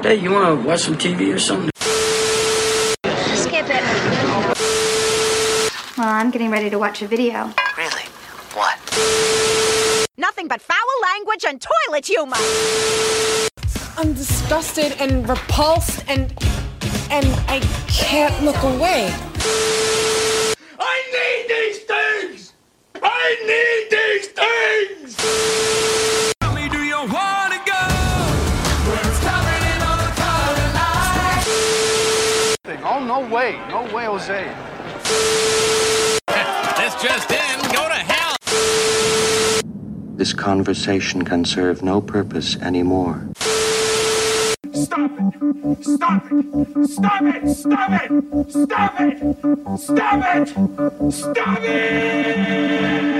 Hey, you want to watch some TV or something? Skip it. Well, I'm getting ready to watch a video. Really? What? Nothing but foul language and toilet humor. I'm disgusted and repulsed and and I can't look away. No way. No way, Jose. This just in, go to hell! This conversation can serve no purpose anymore. Stop it! Stop it! Stop it! Stop it! Stop it! Stop it! Stop it!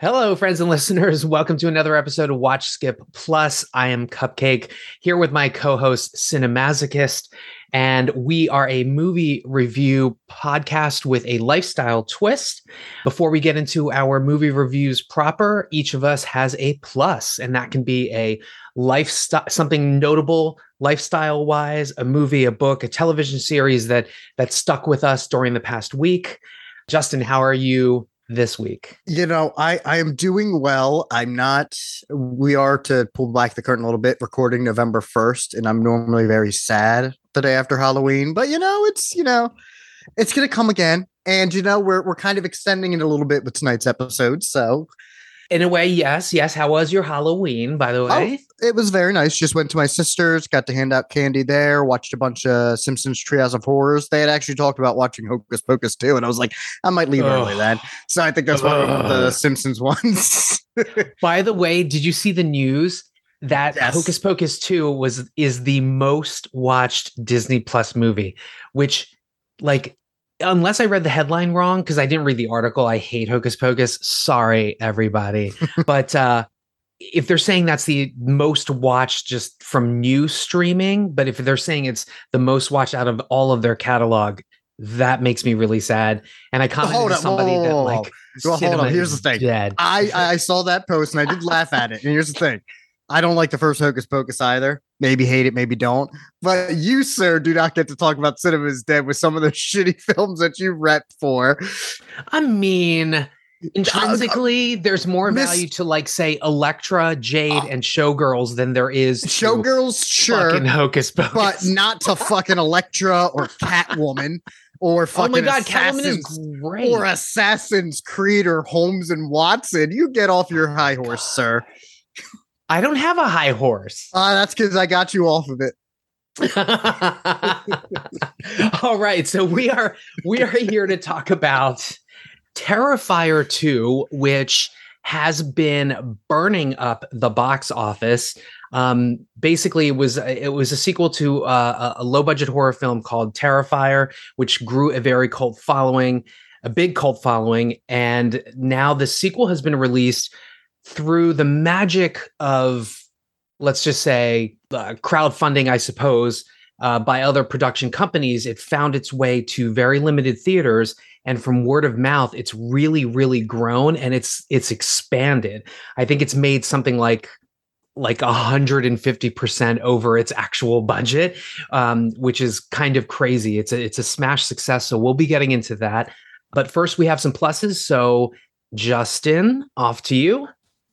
Hello, friends and listeners. Welcome to another episode of Watch Skip Plus. I am Cupcake here with my co host, Cinemasochist, and we are a movie review podcast with a lifestyle twist. Before we get into our movie reviews proper, each of us has a plus, and that can be a lifestyle, something notable lifestyle wise, a movie, a book, a television series that that stuck with us during the past week. Justin, how are you this week? You know, I I am doing well. I'm not. We are to pull back the curtain a little bit. Recording November first, and I'm normally very sad the day after Halloween. But you know, it's you know, it's gonna come again. And you know, we're we're kind of extending it a little bit with tonight's episode. So In a way, yes, yes. How was your Halloween, by the oh, way? Oh, it was very nice. Just went to my sister's, got to hand out candy there, watched a bunch of Simpsons Treehouse of Horrors. They had actually talked about watching Hocus Pocus too, and I was like, I might leave early then. So I think that's one of the Simpsons ones. By the way, did you see the news that Yes. Hocus Pocus 2 was is the most watched Disney Plus movie, which like unless I read the headline wrong cuz I didn't read the article, I hate Hocus Pocus. Sorry everybody. but uh if they're saying that's the most watched just from new streaming, but if they're saying it's the most watched out of all of their catalog, that makes me really sad. And I commented hold to somebody whoa, that whoa, whoa. like Well, hold on. Here's the thing. dead. I I saw that post and I did laugh at it. And here's the thing. I don't like the first Hocus Pocus either. Maybe hate it, maybe don't. But you, sir, do not get to talk about Cinema is Dead with some of the shitty films that you rep for. I mean, intrinsically, there's more Miss- value to like say Elektra, Jade, ah. and Showgirls than there is to Showgirls, sure, fucking Hocus Pocus. but not to fucking Elektra or Catwoman or fucking oh my god, Catwoman is great. or Assassin's Creed or Holmes and Watson. You get off your high horse, sir. I don't have a high horse. Uh, that's because I got you off of it. All right, so we are we are here to talk about Terrifier 2, which has been burning up the box office. Um, basically, it was it was a sequel to uh, a, a low budget horror film called Terrifier, which grew a very cult following, a big cult following, and now the sequel has been released through the magic of let's just say uh, crowdfunding, I suppose, uh, by other production companies. It found its way to very limited theaters, and from word of mouth, it's really, really grown and it's it's expanded. I think it's made something like like 150% over its actual budget um, which is kind of crazy it's a it's a smash success so we'll be getting into that but first we have some pluses so justin off to you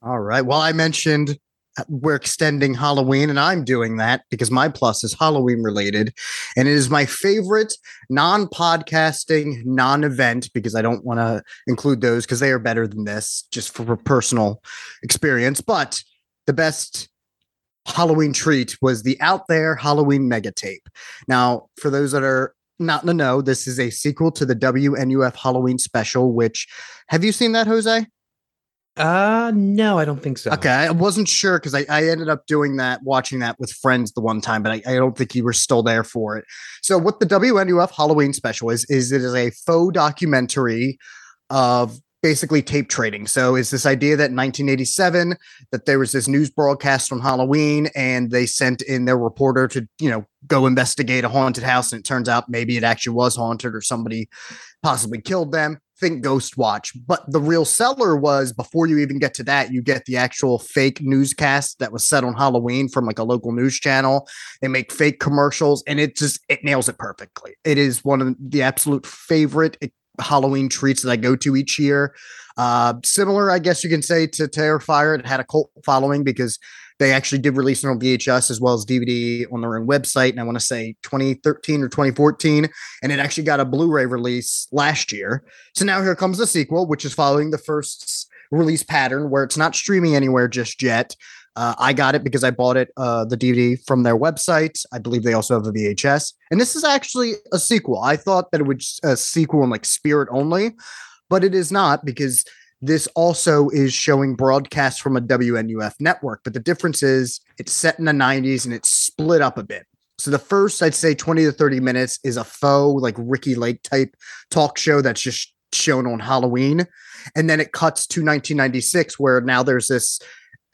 All right. Well, I mentioned uh, we're extending Halloween, and I'm doing that because my plus is Halloween related. And it is my favorite non podcasting, non event, because I don't want to include those because they are better than this just for personal experience. But the best Halloween treat was the Out There Halloween Mega Tape. Now, for those that are not in the know, this is a sequel to the WNUF Halloween special, which have you seen that, Jose? Uh no i don't think so Okay, I wasn't sure because I, I ended up doing that, watching that with friends the one time, but I, I don't think you were still there for it. So, what the WNUF Halloween special is, is it is a faux documentary of basically tape trading. So, it's this idea that in 1987 that there was this news broadcast on Halloween, and they sent in their reporter to you know go investigate a haunted house, and it turns out maybe it actually was haunted or somebody possibly killed them. Think Ghostwatch, but the real seller was before you even get to that, you get the actual fake newscast that was set on Halloween from like a local news channel. They make fake commercials and it just it nails it perfectly. It is one of the absolute favorite eh, Halloween treats that I go to each year. Uh, similar, I guess you can say, to Terrifier. It had a cult following because they actually did release it on VHS as well as DVD on their own website. And I want to say 2013 or 2014. And it actually got a Blu ray release last year. So now here comes the sequel, which is following the first release pattern where it's not streaming anywhere just yet. Uh, I got it because I bought it, uh, the DVD from their website. I believe they also have a VHS. And this is actually a sequel. I thought that it was a sequel in like spirit only, but it is not because this also is showing broadcasts from a WNUF network. But the difference is it's set in the 90s and it's split up a bit. So the first, I'd say 20 to 30 minutes is a faux, like Ricki Lake type talk show that's just shown on Halloween. And then it cuts to 1996, where now there's this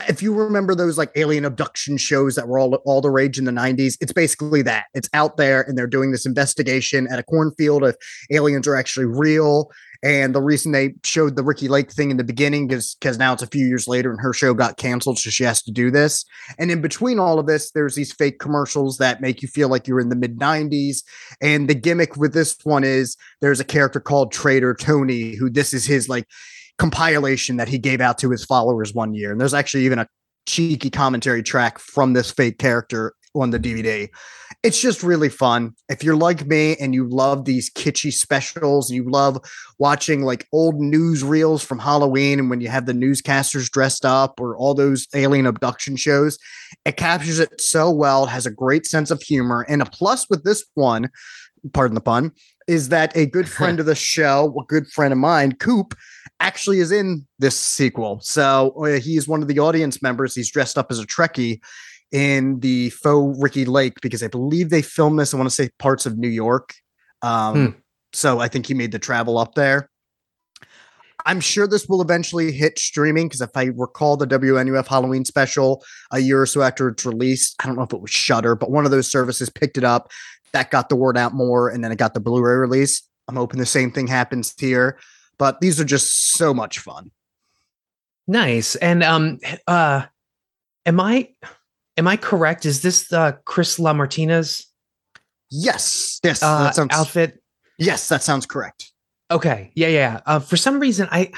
if you remember those like alien abduction shows that were all all the rage in the 90s it's basically that it's out there and they're doing this investigation at a cornfield if aliens are actually real and the reason they showed the Ricki Lake thing in the beginning is because now it's a few years later and her show got canceled, so she has to do this. And in between all of this, there's these fake commercials that make you feel like you're in the mid 90s. And the gimmick with this one is there's a character called Trader Tony, who this is his like compilation that he gave out to his followers one year. And there's actually even a cheeky commentary track from this fake character on the DVD. It's just really fun. If you're like me and you love these kitschy specials, you love watching like old news reels from Halloween and when you have the newscasters dressed up or all those alien abduction shows, it captures it so well. It has a great sense of humor. And a plus with this one, pardon the pun, is that a good friend of the show, a good friend of mine, Coop, actually is in this sequel. So uh, he's one of the audience members. He's dressed up as a Trekkie in the faux Ricki Lake because I believe they filmed this. I want to say parts of New York. Um, hmm. So I think he made the travel up there. I'm sure this will eventually hit streaming because if I recall the WNUF Halloween special a year or so after it's released, I don't know if it was Shudder, but one of those services picked it up. That got the word out more, and then it got the Blu-ray release. I'm hoping the same thing happens here, but these are just so much fun. Nice. And um uh am I am I correct? Is this the Chris LaMartina's Yes. Yes. uh, that sounds outfit? Yes, that sounds correct. Okay. Yeah, yeah. Uh, for some reason, I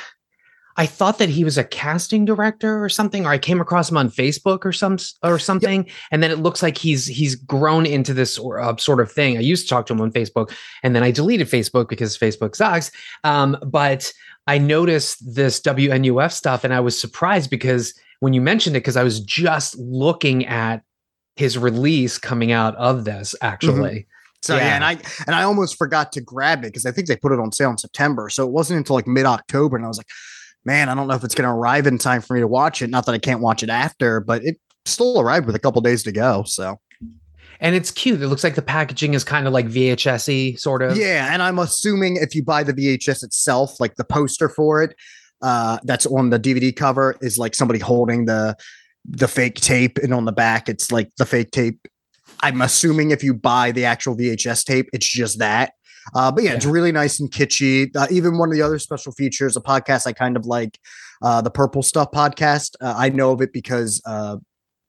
I thought that he was a casting director or something, or I came across him on Facebook or some or something, yep. and then it looks like he's he's grown into this uh, sort of thing. I used to talk to him on Facebook, and then I deleted Facebook because Facebook sucks. Um, but I noticed this WNUF stuff, and I was surprised because when you mentioned it, because I was just looking at his release coming out of this actually. Mm-hmm. So yeah. yeah. and I and I almost forgot to grab it because I think they put it on sale in September. So it wasn't until like mid October, and I was like, man, I don't know if it's going to arrive in time for me to watch it. Not that I can't watch it after, but it still arrived with a couple days to go. So. And it's cute. It looks like the packaging is kind of like VHS sort of. Yeah. And I'm assuming if you buy the VHS itself, like the poster for it, uh, that's on the DVD cover is like somebody holding the the fake tape, and on the back it's like the fake tape. I'm assuming if you buy the actual VHS tape, it's just that. Uh, but yeah, yeah, it's really nice and kitschy. Uh, even one of the other special features, a podcast I kind of like, uh, the Purple Stuff podcast. Uh, I know of it because uh,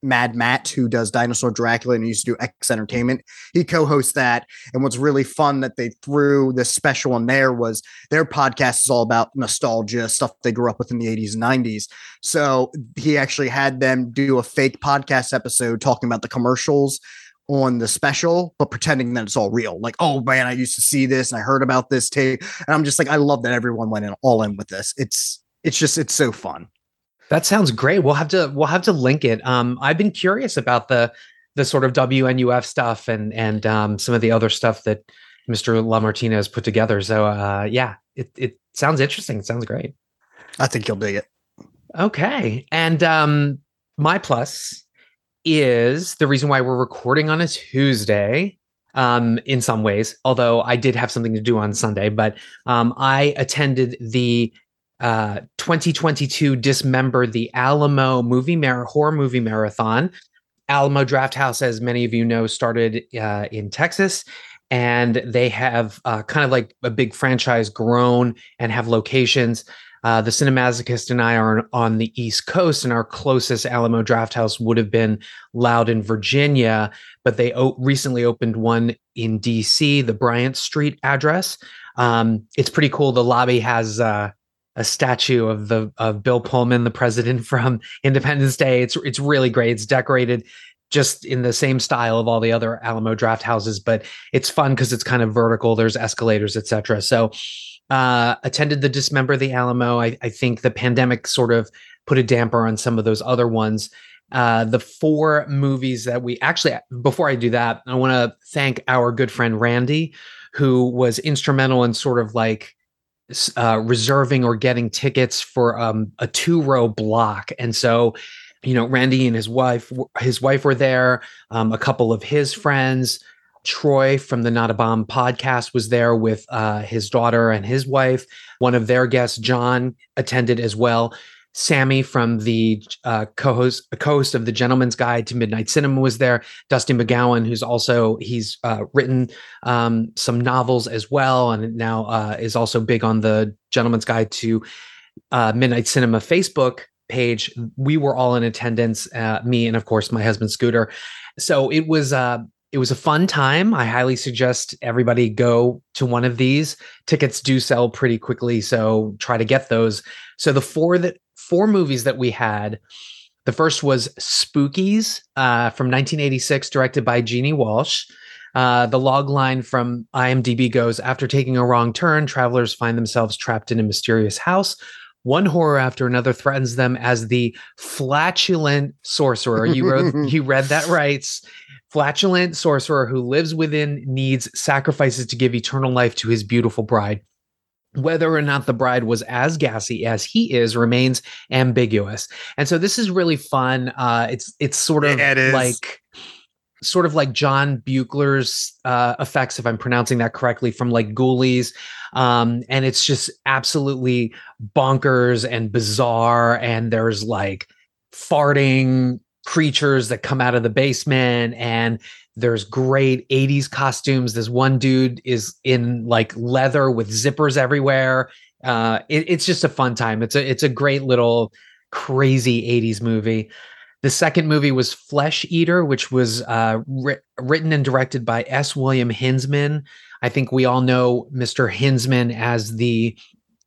Mad Matt, who does Dinosaur Dracula and used to do X Entertainment, he co-hosts that. And what's really fun that they threw this special in there was their podcast is all about nostalgia, stuff they grew up with in the 80s and 90s. So he actually had them do a fake podcast episode talking about the commercials on the special, but pretending that it's all real. Like, oh man, I used to see this and I heard about this tape. And I'm just like, I love that everyone went in all in with this. It's it's just it's so fun. That sounds great. We'll have to we'll have to link it. Um, I've been curious about the the sort of WNUF stuff and and um, some of the other stuff that Mr. LaMartina has put together. So uh, yeah, it it sounds interesting. It sounds great. I think you'll dig it. Okay, and um, my plus is the reason why we're recording on a Tuesday. Um, in some ways, although I did have something to do on Sunday, but um, I attended the uh, 2022 Dismember the Alamo movie mar- horror movie marathon. Alamo Drafthouse, as many of you know, started uh, in Texas, and they have uh, kind of like a big franchise grown and have locations. Uh, the Cinemasochist and I are on the East Coast, and our closest Alamo Drafthouse would have been Loudoun, Virginia, but they o- recently opened one in DC, the Bryant Street address. Um, it's pretty cool. The lobby has uh, a statue of the of Bill Pullman, the president from Independence Day. It's it's really great. It's decorated just in the same style of all the other Alamo Drafthouses, but it's fun because it's kind of vertical. There's escalators, etc. So uh, attended the Dismember the Alamo. I, I, think the pandemic sort of put a damper on some of those other ones. Uh, the four movies that we actually, before I do that, I want to thank our good friend Randy, who was instrumental in sort of like uh, reserving or getting tickets for um, a two row block. And so, you know, Randy and his wife, his wife were there, um, a couple of his friends, Troy from the Not a Bomb podcast was there with uh, his daughter and his wife. One of their guests, John, attended as well. Sammy from the uh, co-host co-host of the Gentleman's Guide to Midnight Cinema was there. Dusty McGowan, who's also he's uh, written um, some novels as well, and now uh, is also big on the Gentleman's Guide to uh, Midnight Cinema Facebook page. We were all in attendance, uh, me and of course my husband Scooter. So it was uh, it was a fun time. I highly suggest everybody go to one of these. Tickets do sell pretty quickly, so try to get those. So the four that four movies that we had. The first was Spookies uh, from 1986, directed by Jeannie Walsh. Uh, the log line from IMDb goes After taking a wrong turn, travelers find themselves trapped in a mysterious house. One horror after another threatens them as the flatulent sorcerer. You wrote, you read that right. Flatulent sorcerer who lives within needs sacrifices to give eternal life to his beautiful bride whether or not the bride was as gassy as he is remains ambiguous. And so this is really fun. Uh it's it's sort of like sort of like john buechler's uh effects if i'm pronouncing that correctly from like ghoulies. Um and it's just absolutely bonkers and bizarre and there's like farting creatures that come out of the basement and there's great 80s costumes. This one dude is in like leather with zippers everywhere. Uh, it, it's just a fun time. It's a it's a great little crazy 80s movie. The second movie was Flesh Eater, which was uh, ri- written and directed by S. William Hinzman. I think we all know Mr. Hinzman as the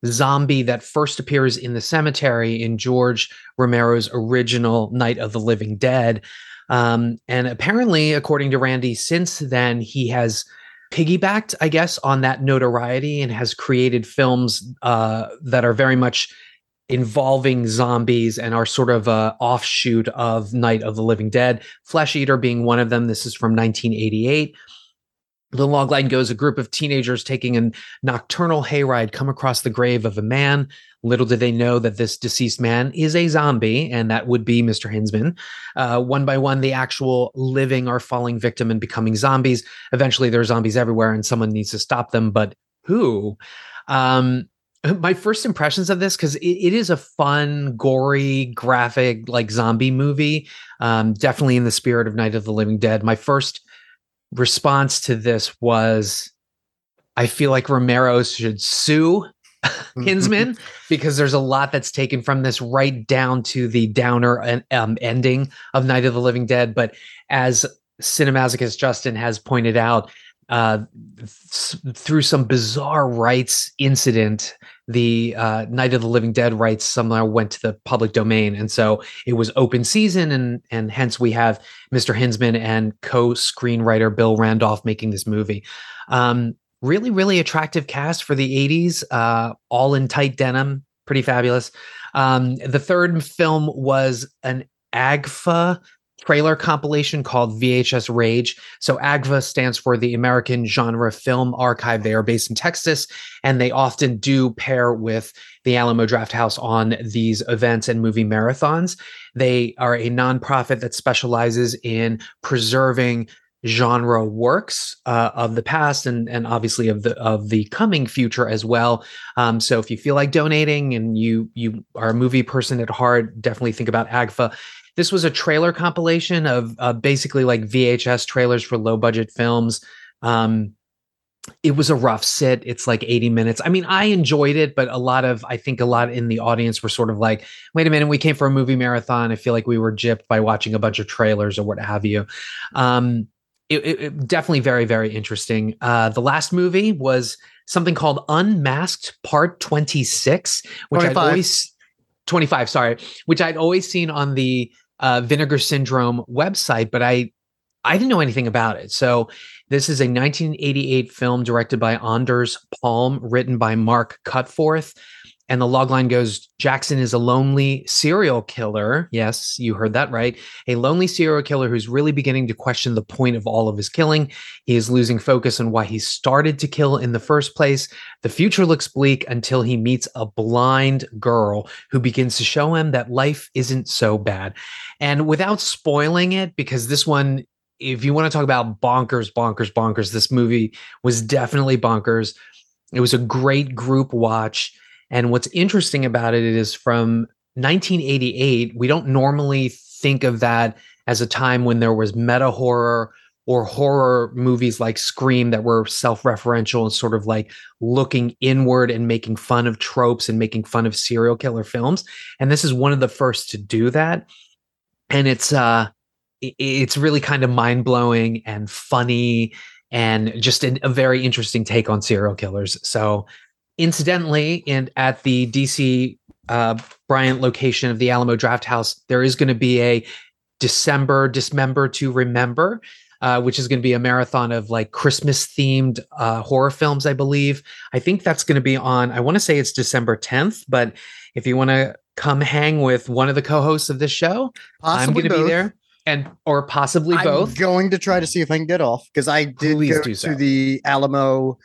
zombie that first appears in the cemetery in George Romero's original Night of the Living Dead. Um, and apparently, according to Randy, since then, he has piggybacked, I guess, on that notoriety and has created films uh, that are very much involving zombies and are sort of a offshoot of Night of the Living Dead. Flesh Eater being one of them. This is from 1988. The logline goes a group of teenagers taking a nocturnal hayride come across the grave of a man. Little did they know that this deceased man is a zombie, and that would be Mr. Hinzman. Uh, one by one, the actual living are falling victim and becoming zombies. Eventually, there are zombies everywhere, and someone needs to stop them. But who? Um, my first impressions of this because it, it is a fun gory graphic like zombie movie um, definitely in the spirit of night of the living dead my first response to this was I feel like Romero should sue Hinzman because there's a lot that's taken from this right down to the downer um, ending of Night of the Living Dead. But as Cinemasochist Justin has pointed out, uh, th- through some bizarre rights incident, the uh, Night of the Living Dead rights somehow went to the public domain, and so it was open season, and and hence we have Mr. Hinzman and co-screenwriter Bill Randolph making this movie. Um, really, really attractive cast for the '80s, uh, all in tight denim, pretty fabulous. Um, the third film was an AGFA trailer compilation called VHS Rage. So AGFA stands for the American Genre Film Archive. They are based in Texas and they often do pair with the Alamo Drafthouse on these events and movie marathons. They are a nonprofit that specializes in preserving genre works uh, of the past and and obviously of the of the coming future as well. Um, so if you feel like donating and you you are a movie person at heart, definitely think about AGFA. This was a trailer compilation of uh, basically like VHS trailers for low budget films. Um, it was a rough sit. It's like 80 minutes. I mean, I enjoyed it, but a lot of, I think a lot in the audience were sort of like, wait a minute, we came for a movie marathon. I feel like we were gypped by watching a bunch of trailers or what have you. Um, it, it, it definitely very, very interesting. Uh, the last movie was something called Unmasked Part 26, which 25. I'd always, 25, sorry, which I'd always seen on the uh, Vinegar Syndrome website, but I, I didn't know anything about it. So this is a 1988 film directed by Anders Palm, written by Mark Cutforth. And the logline goes Jackson is a lonely serial killer. Yes, you heard that right. A lonely serial killer who's really beginning to question the point of all of his killing. He is losing focus on why he started to kill in the first place. The future looks bleak until he meets a blind girl who begins to show him that life isn't so bad. And without spoiling it, because this one if you want to talk about bonkers, bonkers, bonkers, this movie was definitely bonkers. It was a great group watch. And what's interesting about it is from 1988, we don't normally think of that as a time when there was meta horror or horror movies like Scream that were self referential and sort of like looking inward and making fun of tropes and making fun of serial killer films. And this is one of the first to do that. And it's, uh, it's really kind of mind blowing and funny and just an, a very interesting take on serial killers. So, incidentally, in at the DC uh, Bryant location of the Alamo Drafthouse, there is going to be a December Dismember to Remember. Uh, which is going to be a marathon of like Christmas themed uh, horror films, I believe. I think that's going to be on, I want to say it's December 10th, but if you want to come hang with one of the co hosts of this show, I'm Possibly going to be there and or possibly both. I'm both. going to try to see if I can get off because I did Please go to the Alamo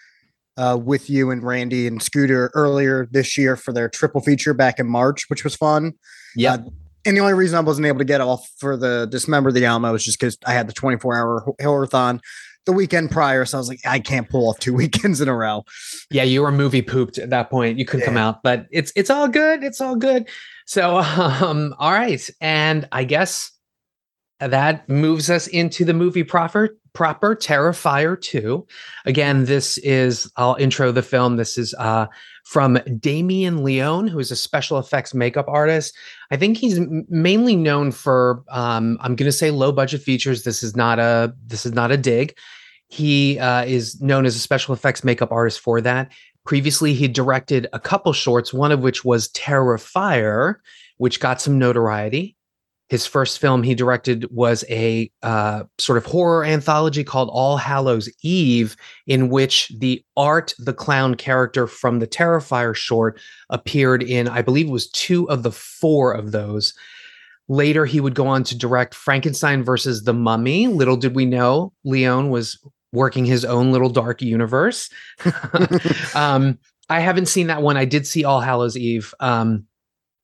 uh, with you and Randy and Scooter earlier this year for their triple feature back in March, which was fun. Yeah. Uh, and the only reason I wasn't able to get off for the Dismember the Alamo was just because I had the 24 hour horrorthon the weekend prior. So I was like, I can't pull off two weekends in a row. yeah, you were movie pooped at that point. You couldn't come out, but it's it's all good. It's all good. So um all right. And I guess that moves us into the movie proper proper Terrifier 2. Again, this is I'll intro the film. This is uh from Damien Leone, who is a special effects makeup artist. I think he's mainly known for um I'm going to say low budget features. This is not a this is not a dig. He uh, is known as a special effects makeup artist for that. Previously, he directed a couple shorts, one of which was Terrifier, which got some notoriety. His first film he directed was a uh, sort of horror anthology called All Hallows Eve, in which the Art the Clown character from the Terrifier short appeared in, I believe it was two of the four of those. Later, he would go on to direct Frankenstein versus the Mummy. Little did we know, Leone was working his own little dark universe. um, I haven't seen that one. I did see All Hallows Eve. Um,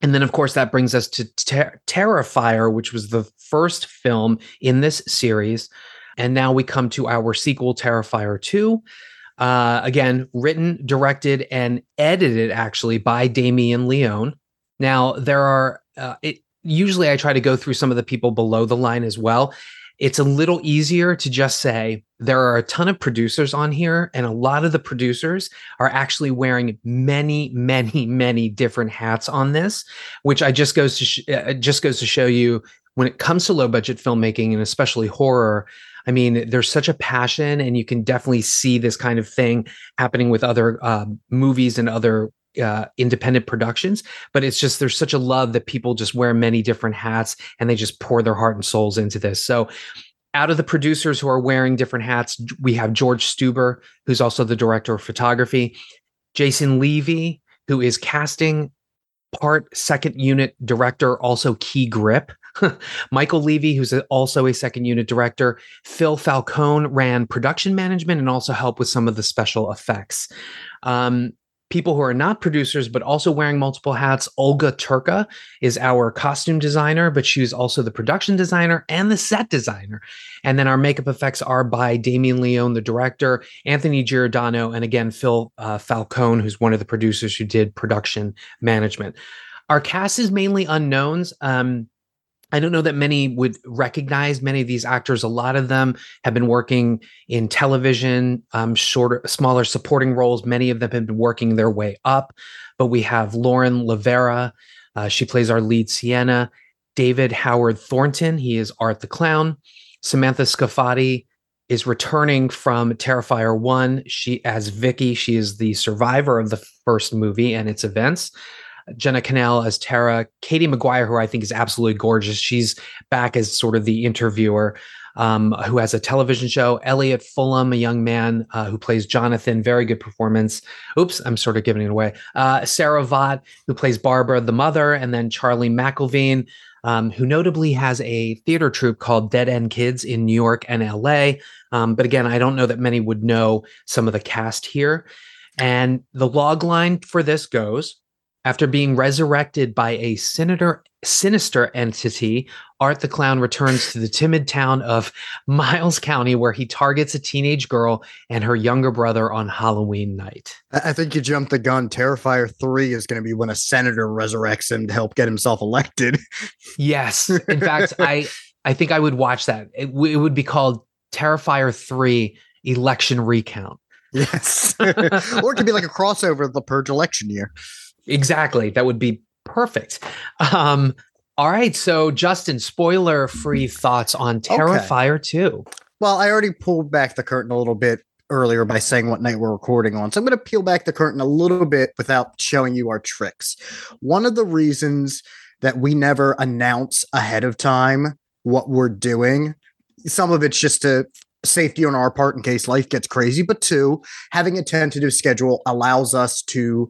and then, of course, that brings us to Ter- Terrifier, which was the first film in this series. And now we come to our sequel, Terrifier 2. Uh, again, written, directed, and edited actually by Damien Leone. Now, there are, uh, it, usually I try to go through some of the people below the line as well. It's a little easier to just say there are a ton of producers on here, and a lot of the producers are actually wearing many, many, many different hats on this, which I just goes to sh- uh, just goes to show you when it comes to low budget filmmaking and especially horror. I mean, there's such a passion, and you can definitely see this kind of thing happening with other uh, movies and other uh, independent productions. But it's just there's such a love that people just wear many different hats and they just pour their heart and souls into this. So, out of the producers who are wearing different hats, we have George Steuber, who's also the director of photography, Jason Leavy, who is casting part second unit director, also key grip. Michael Leavy, who's also a second unit director. Phil Falcone ran production management and also helped with some of the special effects. Um, people who are not producers but also wearing multiple hats. Olga Turka is our costume designer, but she's also the production designer and the set designer. And then our makeup effects are by Damien Leone, the director, Anthony Giordano, and again, Phil uh, Falcone, who's one of the producers who did production management. Our cast is mainly unknowns. Um, I don't know that many would recognize many of these actors. A lot of them have been working in television, um, shorter, smaller supporting roles. Many of them have been working their way up. But we have Lauren Lavera. Uh, she plays our lead Sienna. David Howard Thornton. He is Art the Clown. Samantha Scaffidi is returning from Terrifier 1. She as Vicky, she is the survivor of the first movie and its events. Jenna Kanell as Tara, Katie Maguire, who I think is absolutely gorgeous. She's back as sort of the interviewer um, who has a television show. Elliott Fullam, a young man uh, who plays Jonathan, very good performance. Oops, I'm sort of giving it away. Uh, Sarah Voigt, who plays Barbara, the mother, and then Charlie McElveen, um, who notably has a theater troupe called Dead End Kids in New York and LA. Um, but again, I don't know that many would know some of the cast here. And the log line for this goes after being resurrected by a sinister, sinister entity, Art the Clown returns to the timid town of Miles County, where he targets a teenage girl and her younger brother on Halloween night. I think you jumped the gun. Terrifier 3 is going to be when a senator resurrects him to help get himself elected. Yes, in fact, I I think I would watch that. It, w- it would be called Terrifier Three Election Recount. Yes. or it could be like a crossover of the Purge election year. Exactly. That would be perfect. Um, all right. So, Justin, spoiler free thoughts on Terrifier 2. Well, I already pulled back the curtain a little bit earlier by saying what night we're recording on. So I'm going to peel back the curtain a little bit without showing you our tricks. One of the reasons that we never announce ahead of time what we're doing, some of it's just to safety on our part in case life gets crazy, but two, having a tentative schedule allows us to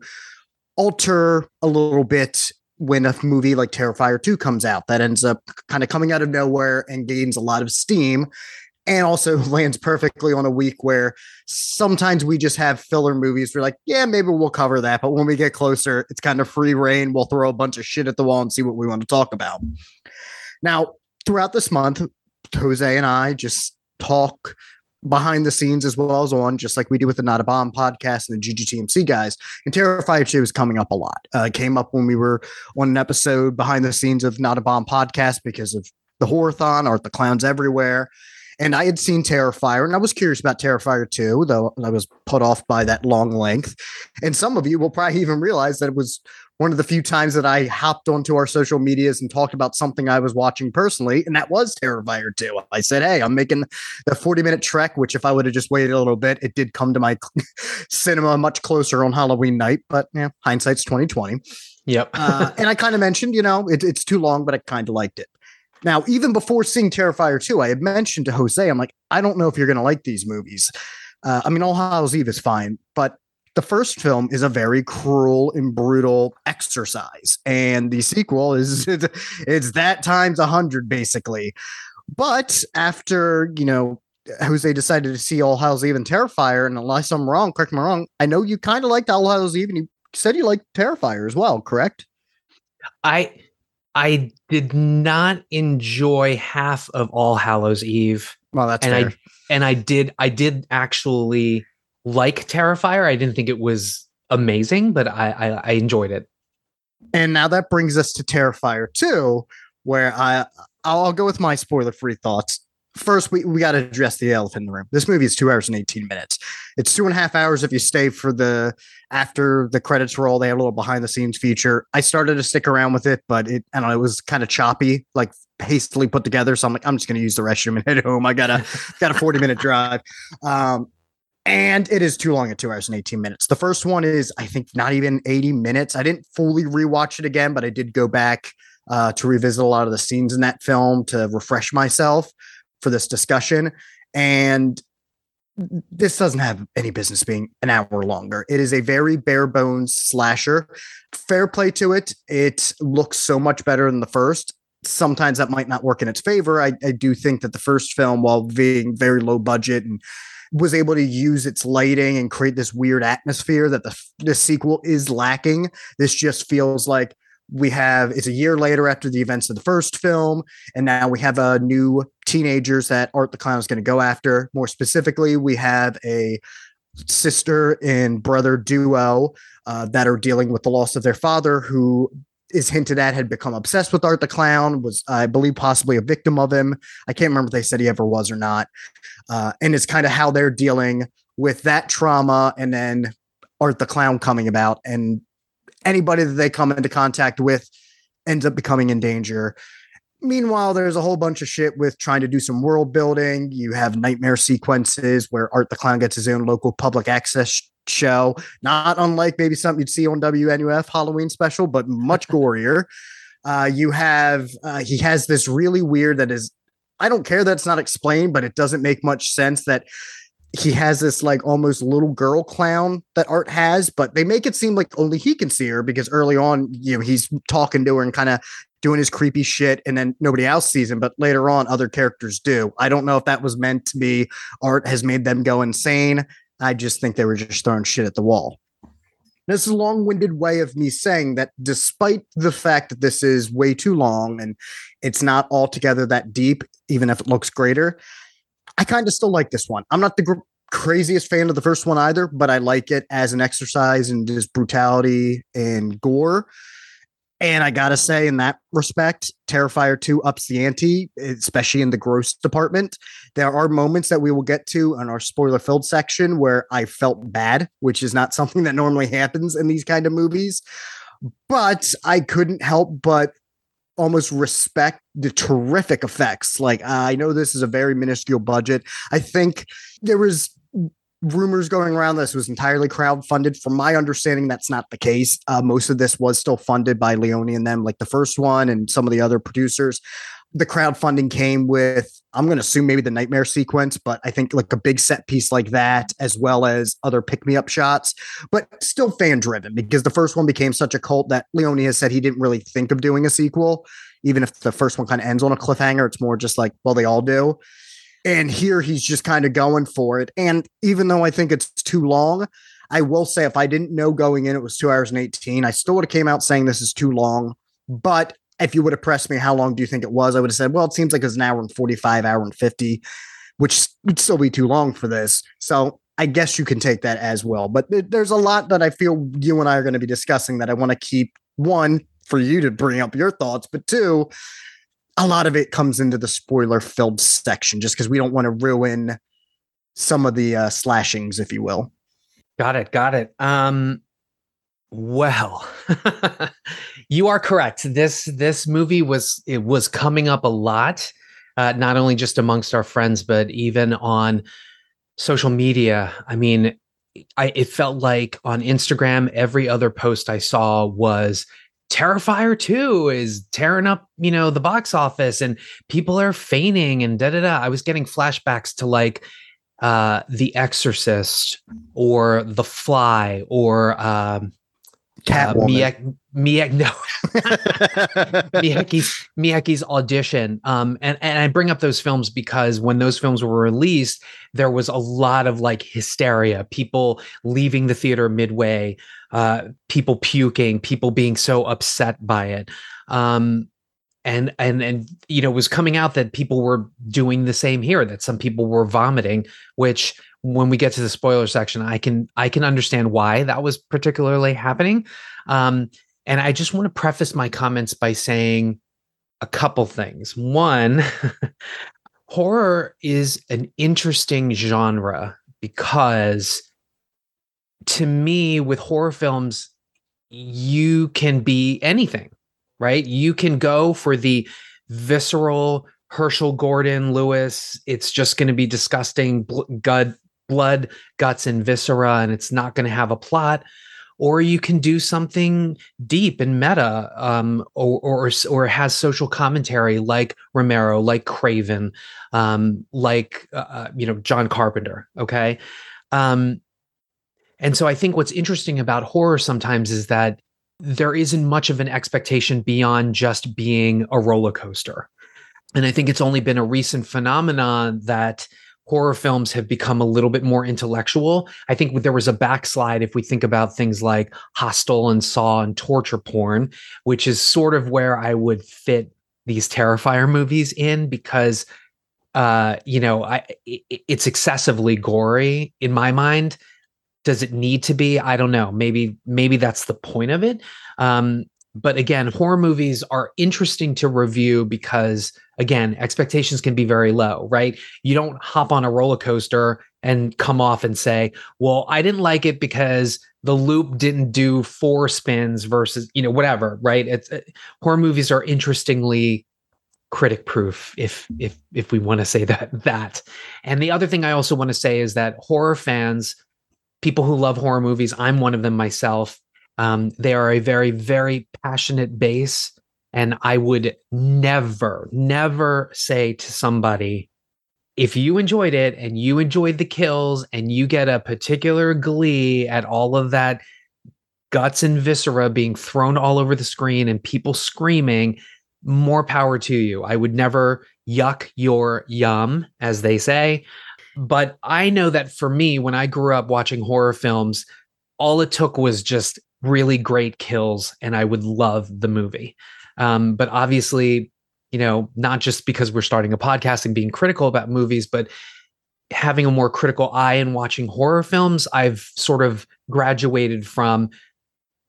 alter a little bit when a movie like Terrifier 2 comes out that ends up kind of coming out of nowhere and gains a lot of steam and also lands perfectly on a week where sometimes we just have filler movies. We're like, yeah, maybe we'll cover that. But when we get closer, it's kind of free reign. We'll throw a bunch of shit at the wall and see what we want to talk about. Now, throughout this month, Jose and I just talk behind the scenes as well as on, just like we do with the Not a Bomb podcast and the GGTMC guys. And Terrifier 2 is coming up a lot. Uh, came up when we were on an episode behind the scenes of Not a Bomb podcast because of the Horathon or the clowns everywhere. And I had seen Terrifier, and I was curious about Terrifier 2, though I was put off by that long length. And some of you will probably even realize that it was one of the few times that I hopped onto our social medias and talked about something I was watching personally, and that was Terrifier 2. I said, Hey, I'm making the 40 minute trek, which if I would have just waited a little bit, it did come to my cinema much closer on Halloween night, but yeah, hindsight's 2020. Yep. uh, and I kind of mentioned, you know, it, it's too long, but I kind of liked it. Now, even before seeing Terrifier 2, I had mentioned to Jose, I'm like, I don't know if you're going to like these movies. Uh, I mean, All Hallows Eve is fine, but the first film is a very cruel and brutal exercise, and the sequel is it's that times a hundred basically. But after you know, Jose decided to see All Hallows Eve and Terrifier, and unless I'm wrong, correct me wrong, I know you kind of liked All Hallows Eve, and you said you liked Terrifier as well, correct? I I did not enjoy half of All Hallows Eve. Well, that's and fair. I and I did I did actually like Terrifier. I didn't think it was amazing, but I I, I enjoyed it. And now that brings us to Terrifier 2, where I I'll, go with my spoiler free thoughts. First, we, we got to address the elephant in the room. This movie is two hours and 18 minutes. It's two and a half hours if you stay for the after the credits roll. They have a little behind the scenes feature. I started to stick around with it, but it I don't know, it was kind of choppy, like hastily put together. So I'm like, I'm just gonna use the restroom and head home. I got a got a 40 minute drive. Um, and it is too long at two hours and 18 minutes. The first one is, I think, not even 80 minutes. I didn't fully rewatch it again, but I did go back uh, to revisit a lot of the scenes in that film to refresh myself for this discussion. And this doesn't have any business being an hour longer. It is a very bare bones slasher. Fair play to it. It looks so much better than the first. Sometimes that might not work in its favor. I, I do think that the first film, while being very low budget and was able to use its lighting and create this weird atmosphere that the, the sequel is lacking. This just feels like we have it's a year later after the events of the first film, and now we have a new teenagers that Art the Clown is going to go after. More specifically, we have a sister and brother duo uh, that are dealing with the loss of their father, who is hinted at had become obsessed with Art the Clown, was, I believe, possibly a victim of him. I can't remember if they said he ever was or not. Uh, and it's kind of how they're dealing with that trauma and then Art the Clown coming about. And anybody that they come into contact with ends up becoming in danger. Meanwhile, there's a whole bunch of shit with trying to do some world building. You have nightmare sequences where Art the Clown gets his own local public access show, not unlike maybe something you'd see on WNUF Halloween special, but much gorier. Uh, you have uh, he has this really weird that is I don't care that it's not explained, but it doesn't make much sense that he has this like almost little girl clown that Art has, but they make it seem like only he can see her because early on, you know, he's talking to her and kind of doing his creepy shit, and then nobody else sees him. But later on, other characters do. I don't know if that was meant to be Art has made them go insane. I just think they were just throwing shit at the wall. This is a long winded way of me saying that despite the fact that this is way too long and it's not altogether that deep, even if it looks greater, I kind of still like this one. I'm not the gr- craziest fan of the first one either, but I like it as an exercise in just brutality and gore. And I gotta say, in that respect, Terrifier 2 ups the ante, especially in the gross department. There are moments that we will get to in our spoiler filled section where I felt bad, which is not something that normally happens in these kind of movies. But I couldn't help but almost respect the terrific effects. Like, I know this is a very minuscule budget. I think there was rumors going around this was entirely crowd-funded. From my understanding, that's not the case. Uh, most of this was still funded by Leone and them, like the first one and some of the other producers. The crowdfunding came with, I'm going to assume maybe the nightmare sequence, but I think like a big set piece like that, as well as other pick me up shots, but still fan driven because the first one became such a cult that Leone has said he didn't really think of doing a sequel. Even if the first one kind of ends on a cliffhanger, it's more just like, well, they all do. And here he's just kind of going for it. And even though I think it's too long, I will say if I didn't know going in it was two hours and 18, I still would have came out saying this is too long. But if you would have pressed me, how long do you think it was? I would have said, well, it seems like it's an hour and 45, hour and 50, which would still be too long for this. So I guess you can take that as well. But there's a lot that I feel you and I are going to be discussing that I want to keep one for you to bring up your thoughts, but two, a lot of it comes into the spoiler filled section just because we don't want to ruin some of the uh, slashings, if you will. Got it. Got it. Um, well, you are correct. This this movie was it was coming up a lot, uh, not only just amongst our friends, but even on social media. I mean, I it felt like on Instagram, every other post I saw was Terrifier 2 is tearing up, you know, the box office and people are fainting and da da da. I was getting flashbacks to like uh The Exorcist or The Fly or um uh, Miike, no, Miike's Miike's audition. Um, and and I bring up those films because when those films were released, there was a lot of like hysteria, people leaving the theater midway, uh, people puking, people being so upset by it. Um, and and and you know, it was coming out that people were doing the same here. That some people were vomiting, which when we get to the spoiler section, I can I can understand why that was particularly happening. Um, and I just want to preface my comments by saying a couple things. One, horror is an interesting genre because to me, with horror films, you can be anything, right? You can go for the visceral Herschell Gordon Lewis. It's just going to be disgusting, gut, blood, guts, and viscera, and it's not going to have a plot or you can do something deep and meta um, or, or, or has social commentary like Romero, like Craven, um, like uh, uh, you know John Carpenter. Okay, um, and so I think what's interesting about horror sometimes is that there isn't much of an expectation beyond just being a roller coaster, and I think it's only been a recent phenomenon that horror films have become a little bit more intellectual. I think there was a backslide if we think about things like Hostel and Saw and torture porn, which is sort of where I would fit these Terrifier movies in because uh you know I it, it's excessively gory in my mind. Does it need to be? I don't know. Maybe maybe that's the point of it. Um but again, horror movies are interesting to review because again, expectations can be very low, right? You don't hop on a roller coaster and come off and say, "Well, I didn't like it because the loop didn't do four spins versus, you know, whatever," right? It's uh, horror movies are interestingly critic proof if if if we want to say that that. And the other thing I also want to say is that horror fans, people who love horror movies, I'm one of them myself. Um, they are a very, very passionate base. And I would never, never say to somebody, if you enjoyed it and you enjoyed the kills and you get a particular glee at all of that guts and viscera being thrown all over the screen and people screaming, more power to you. I would never yuck your yum, as they say. But I know that for me, when I grew up watching horror films, all it took was just really great kills and I would love the movie. Um, but obviously, you know, not just because we're starting a podcast and being critical about movies, but having a more critical eye in watching horror films, I've sort of graduated from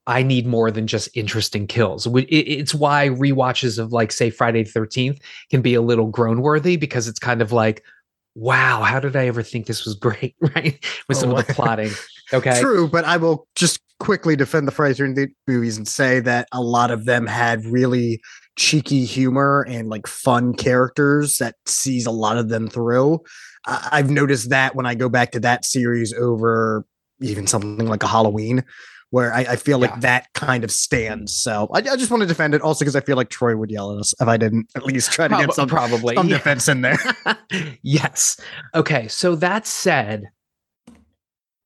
I need more than just interesting kills. It's why re-watches of like say Friday the 13th can be a little groan worthy because it's kind of like, wow, how did I ever think this was great? Right. With some oh, of the plotting. Okay. True, but I will just quickly defend the the movies and say that a lot of them had really cheeky humor and like fun characters that sees a lot of them through. I've noticed that when I go back to that series over even something like a Halloween, where I, I feel like yeah. that kind of stands. So I, I, just want to defend it also because I feel like Troy would yell at us if I didn't at least try to Prob- get some probably some yeah. defense in there. yes. Okay. So that said,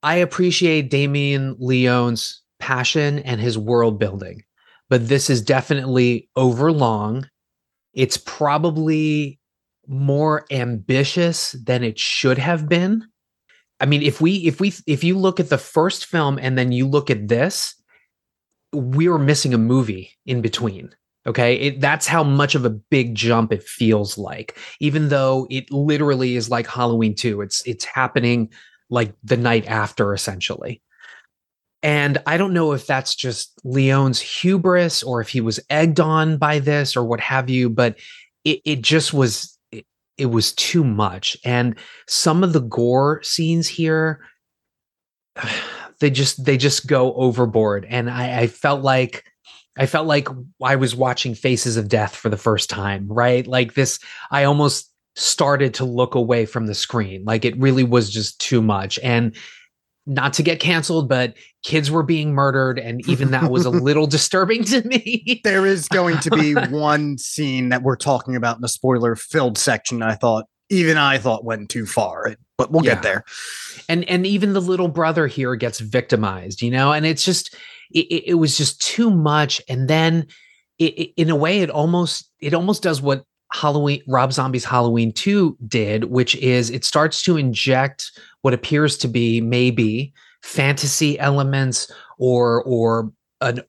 I appreciate Damien Leone's passion and his world building, but this is definitely overlong. It's probably more ambitious than it should have been. I mean, if we if we if you look at the first film and then you look at this, we are missing a movie in between. Okay, it, that's how much of a big jump it feels like, even though it literally is like Halloween 2. It's it's happening like the night after, essentially. And I don't know if that's just Leone's hubris or if he was egged on by this or what have you, but it, it just was it was too much. And some of the gore scenes here, they just they just go overboard. And I, I felt like I felt like I was watching Faces of Death for the first time, right? Like this, I almost started to look away from the screen. Like it really was just too much. And not to get canceled, but kids were being murdered, and even that was a little disturbing to me. there is going to be one scene that we're talking about in the spoiler filled section. I thought, even I thought went too far, but we'll yeah. get there. And and even the little brother here gets victimized, you know, and it's just it, it was just too much. And then it, it, in a way, it almost it almost does what Halloween Rob Zombie's Halloween 2 did, which is it starts to inject what appears to be maybe fantasy elements or or an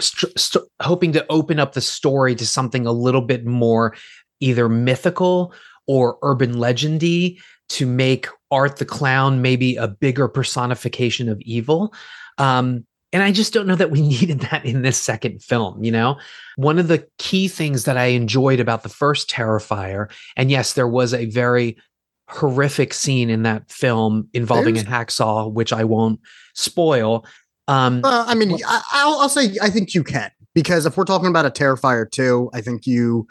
st- st- hoping to open up the story to something a little bit more either mythical or urban legendy to make Art the Clown maybe a bigger personification of evil. Um, and I just don't know that we needed that in this second film, you know? One of the key things that I enjoyed about the first Terrifier, and yes, there was a very horrific scene in that film involving There's... a hacksaw, which I won't spoil. Um, uh, I mean, I, will I'll say I think you can because if we're talking about a Terrifier two, I think you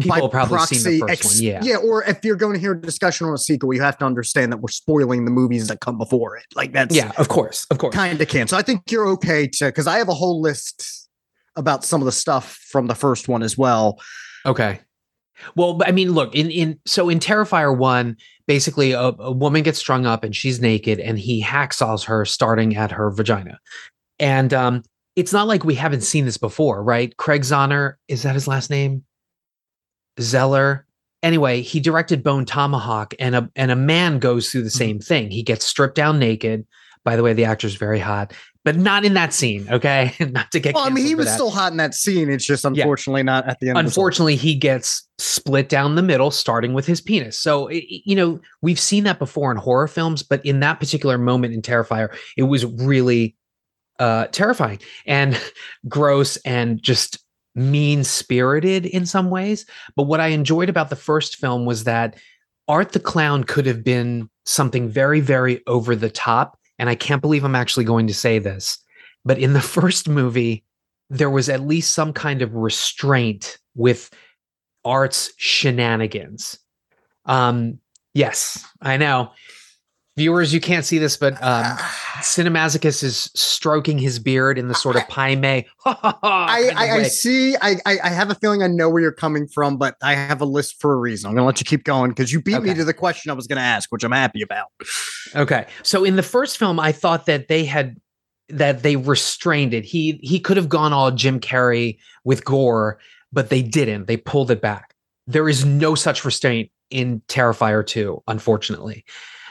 people have probably proxy, seen the first ex- one, yeah, yeah. Or if you're going to hear a discussion on a sequel, you have to understand that we're spoiling the movies that come before it. Like that's yeah, of course, of course, kind of can. So I think you're okay to because I have a whole list about some of the stuff from the first one as well. Okay. Well, I mean, look in in so in Terrifier one, basically a, a woman gets strung up and she's naked, and he hacksaws her starting at her vagina, and um, it's not like we haven't seen this before, right? Craig Zahner is that his last name? Zahler. Anyway, he directed Bone Tomahawk, and a and a man goes through the mm-hmm. same thing. He gets stripped down naked. By the way, the actor's very hot but not in that scene. Okay, not to get. Well, I mean, he was that. still hot in that scene. It's just unfortunately yeah. not at the end. Unfortunately, he gets split down the middle, starting with his penis. So you know we've seen that before in horror films, but in that particular moment in Terrifier, it was really uh, terrifying and gross and just mean spirited in some ways. But what I enjoyed about the first film was that Art the Clown could have been something very, very over the top. And I can't believe I'm actually going to say this. But in the first movie, there was at least some kind of restraint with Art's shenanigans. Um, yes, I know. Viewers, you can't see this, but um, Cinemasochist is stroking his beard in the sort of pie may. I, I, I see. I, I I have a feeling I know where you're coming from, but I have a list for a reason. I'm going to let you keep going because you beat me to the question I was going to ask, which I'm happy about. Okay. So in the first film, I thought that they had that they restrained it. He he could have gone all Jim Carrey with gore, but they didn't. They pulled it back. There is no such restraint in Terrifier 2, unfortunately.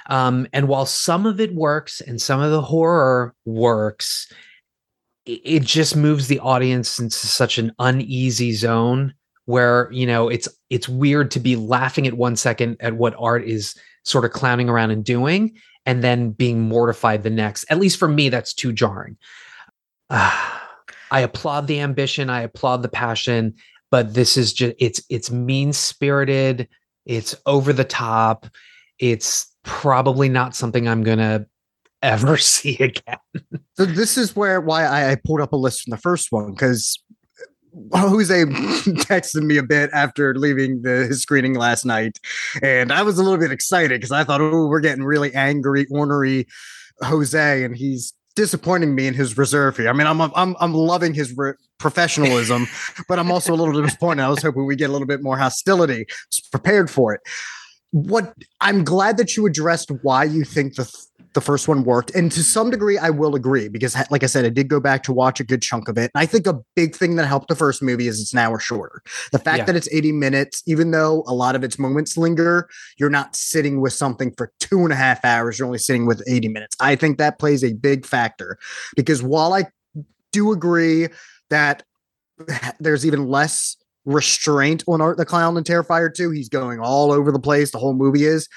Um, and while some of it works and some of the horror works, it, it just moves the audience into such an uneasy zone where you know it's it's weird to be laughing at one second at what art is sort of clowning around and doing and then being mortified the next. At least for me that's too jarring. Ah, i applaud the ambition. I applaud the passion but this is just it's it's mean spirited it's over the top. It's probably not something i'm gonna ever see again So this is where why I, I pulled up a list from the first one because Jose texted me a bit after leaving the his screening last night, and I was a little bit excited because I thought, oh, we're getting really angry, ornery Jose, and he's disappointing me in his reserve here. I mean, I'm I'm I'm loving his re- professionalism, but I'm also a little disappointed. I was hoping we get a little bit more hostility. Was prepared for it. What I'm glad that you addressed why you think the the first one worked, and to some degree, I will agree because, like I said, I did go back to watch a good chunk of it. And I think a big thing that helped the first movie is it's an hour shorter. The fact Yeah. that it's 80 minutes, even though a lot of its moments linger, you're not sitting with something for two and a half hours. You're only sitting with 80 minutes. I think that plays a big factor because while I do agree that there's even less restraint on Art the Clown and Terrifier 2, he's going all over the place. The whole movie is.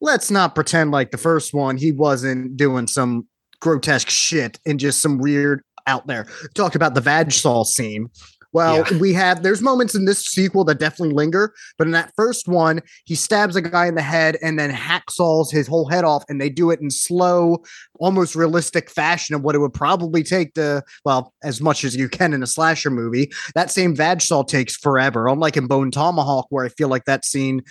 Let's not pretend like the first one, he wasn't doing some grotesque shit and just some weird out there. Talked about the vag saw scene. Well, Yeah. we have there's moments in this sequel that definitely linger, but in that first one, he stabs a guy in the head and then hacksaws his whole head off, and they do it in slow, almost realistic fashion of what it would probably take to, well, as much as you can in a slasher movie. That same vag saw takes forever. Unlike in Bone Tomahawk, where I feel like that scene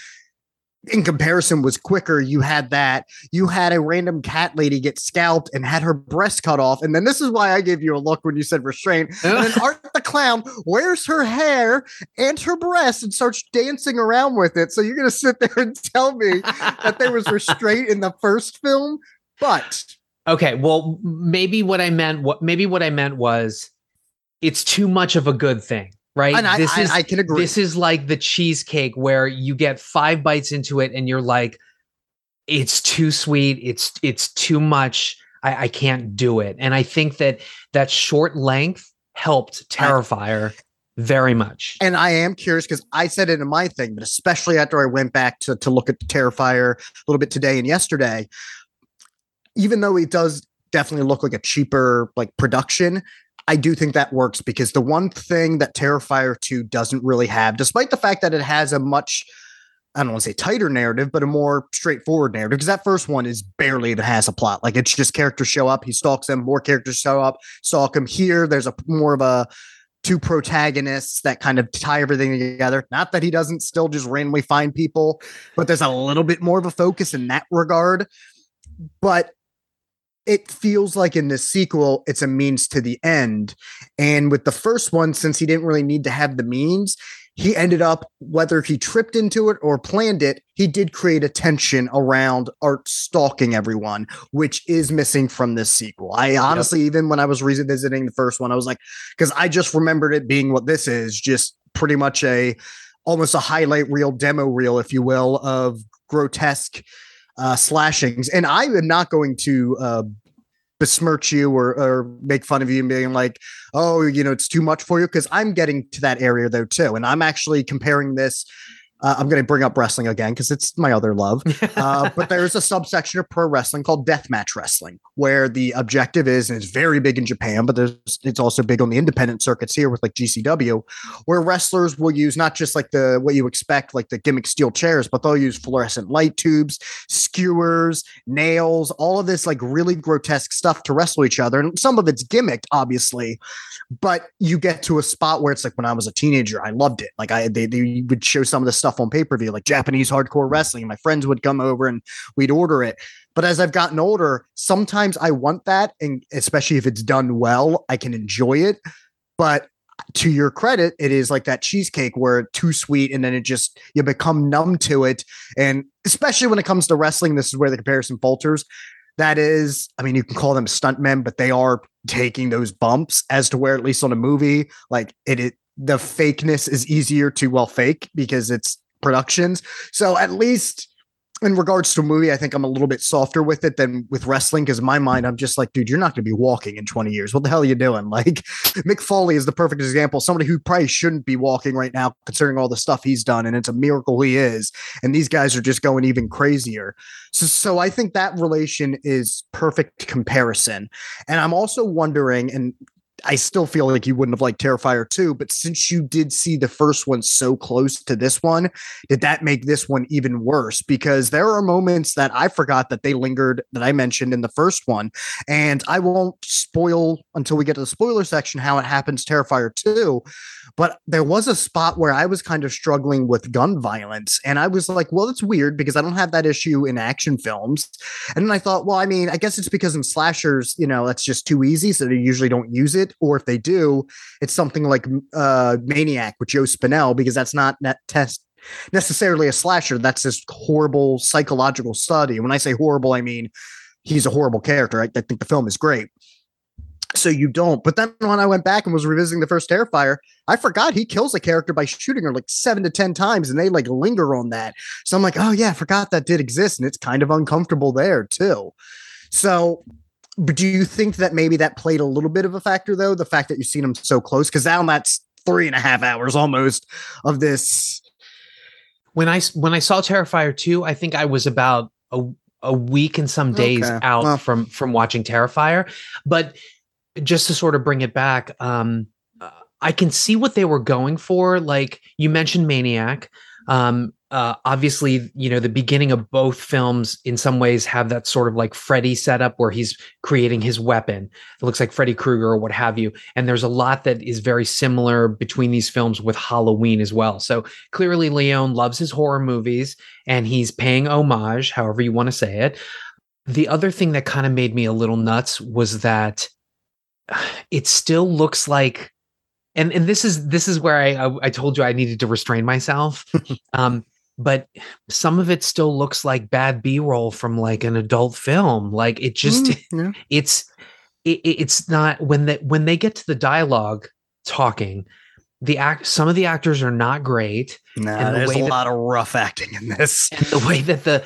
in comparison was quicker. You had that. You had a random cat lady get scalped and had her breast cut off. And then this is why I gave you a look when you said restraint. And then Art the Clown wears her hair and her breast and starts dancing around with it. So you're going to sit there and tell me that there was restraint in the first film? But Okay, well, maybe what I meant what maybe what I meant was it's too much of a good thing, right? and this I, is I can agree. this is like the cheesecake where you get 5 bites into it and you're like it's too sweet, it's it's too much. I, I can't do it. And I think that that short length helped Terrifier very much. And I am curious because I said it in my thing, but especially after I went back to, to look at the Terrifier a little bit today and yesterday, even though it does definitely look like a cheaper like production, I do think that works because the one thing that Terrifier 2 doesn't really have, despite the fact that it has a much I don't want to say tighter narrative, but a more straightforward narrative. Because that first one is barely even has a plot. Like it's just characters show up, he stalks them, more characters show up, stalk him. Here, there's a more of a two protagonists that kind of tie everything together. Not that he doesn't still just randomly find people, but there's a little bit more of a focus in that regard. But it feels like in this sequel, it's a means to the end. And with the first one, since he didn't really need to have the means, he ended up, whether he tripped into it or planned it, he did create a tension around Art stalking everyone, which is missing from this sequel. I honestly, even when I was revisiting the first one, I was like, because I just remembered it being what this is, just pretty much a almost a highlight reel, demo reel, if you will, of grotesque uh, slashings. And I am not going to uh, besmirch you or, or make fun of you and being like, oh, you know, it's too much for you. Cause I'm getting to that area though, too. And I'm actually comparing this Uh, I'm going to bring up wrestling again because it's my other love. Uh, but there's a subsection of pro wrestling called deathmatch wrestling, where the objective is, and it's very big in Japan, but there's it's also big on the independent circuits here with like GCW, where wrestlers will use not just like the what you expect, like the gimmick steel chairs, but they'll use fluorescent light tubes, skewers, nails, all of this like really grotesque stuff to wrestle each other. And some of it's gimmicked, obviously, but you get to a spot where it's like when I was a teenager, I loved it. Like I they, they would show some of the stuff on pay-per-view, like Japanese hardcore wrestling. My friends would come over and we'd order it. But as I've gotten older, sometimes I want that, and especially if it's done well, I can enjoy it. But to your credit, it is like that cheesecake where it's too sweet and then it just you become numb to it. And especially when it comes to wrestling, this is where the comparison falters. That is, I mean, you can call them stuntmen, but they are taking those bumps as to where, at least on a movie, like it, it the fakeness is easier to well fake because it's productions. So at least in regards to a movie, I think I'm a little bit softer with it than with wrestling because in my mind, I'm just like, dude, you're not going to be walking in 20 years. What the hell are you doing? Like, Mick Foley is the perfect example. Somebody who probably shouldn't be walking right now, considering all the stuff he's done, and it's a miracle he is. And these guys are just going even crazier. So, so I think that relation is perfect comparison. And I'm also wondering, and I still feel like you wouldn't have liked Terrifier 2, but since you did see the first one so close to this one, did that make this one even worse? Because there are moments that I forgot that they lingered that I mentioned in the first one. And I won't spoil until we get to the spoiler section how it happens Terrifier 2. But there was a spot where I was kind of struggling with gun violence. And I was like, well, it's weird because I don't have that issue in action films. And then I thought, well, I mean, I guess it's because in slashers, you know, that's just too easy. So they usually don't use it. Or if they do, it's something like uh, Maniac with Joe Spinell because that's not that test necessarily a slasher. That's this horrible psychological study. When I say horrible, I mean he's a horrible character. I, I think the film is great. So you don't. But then when I went back and was revisiting the first Terrifier, I forgot he kills a character by shooting her like seven to 10 times and they like linger on that. So I'm like, oh yeah, I forgot that did exist. And it's kind of uncomfortable there too. So do you think that maybe that played a little bit of a factor though? The fact that you've seen him so close? Because now that's three and a half hours almost of this. When I when I saw Terrifier 2, I think I was about a, a week and some days Okay. out Well. from from watching Terrifier. But just to sort of bring it back, um, I can see what they were going for. Like you mentioned Maniac. Um, uh, obviously, you know, the beginning of both films in some ways have that sort of like Freddy setup where he's creating his weapon. It looks like Freddy Krueger or what have you. And there's a lot that is very similar between these films with Halloween as well. So clearly, Leone loves his horror movies and he's paying homage, however you want to say it. The other thing that kind of made me a little nuts was that it still looks like and and this is this is where I I, I told you I needed to restrain myself. um, but some of it still looks like bad B-roll from like an adult film. Like it just Mm, yeah. it's it, it- it's not when they when they get to the dialogue talking the act some of the actors are not great Nah, And the there's a that- lot of rough acting in this. and the way that the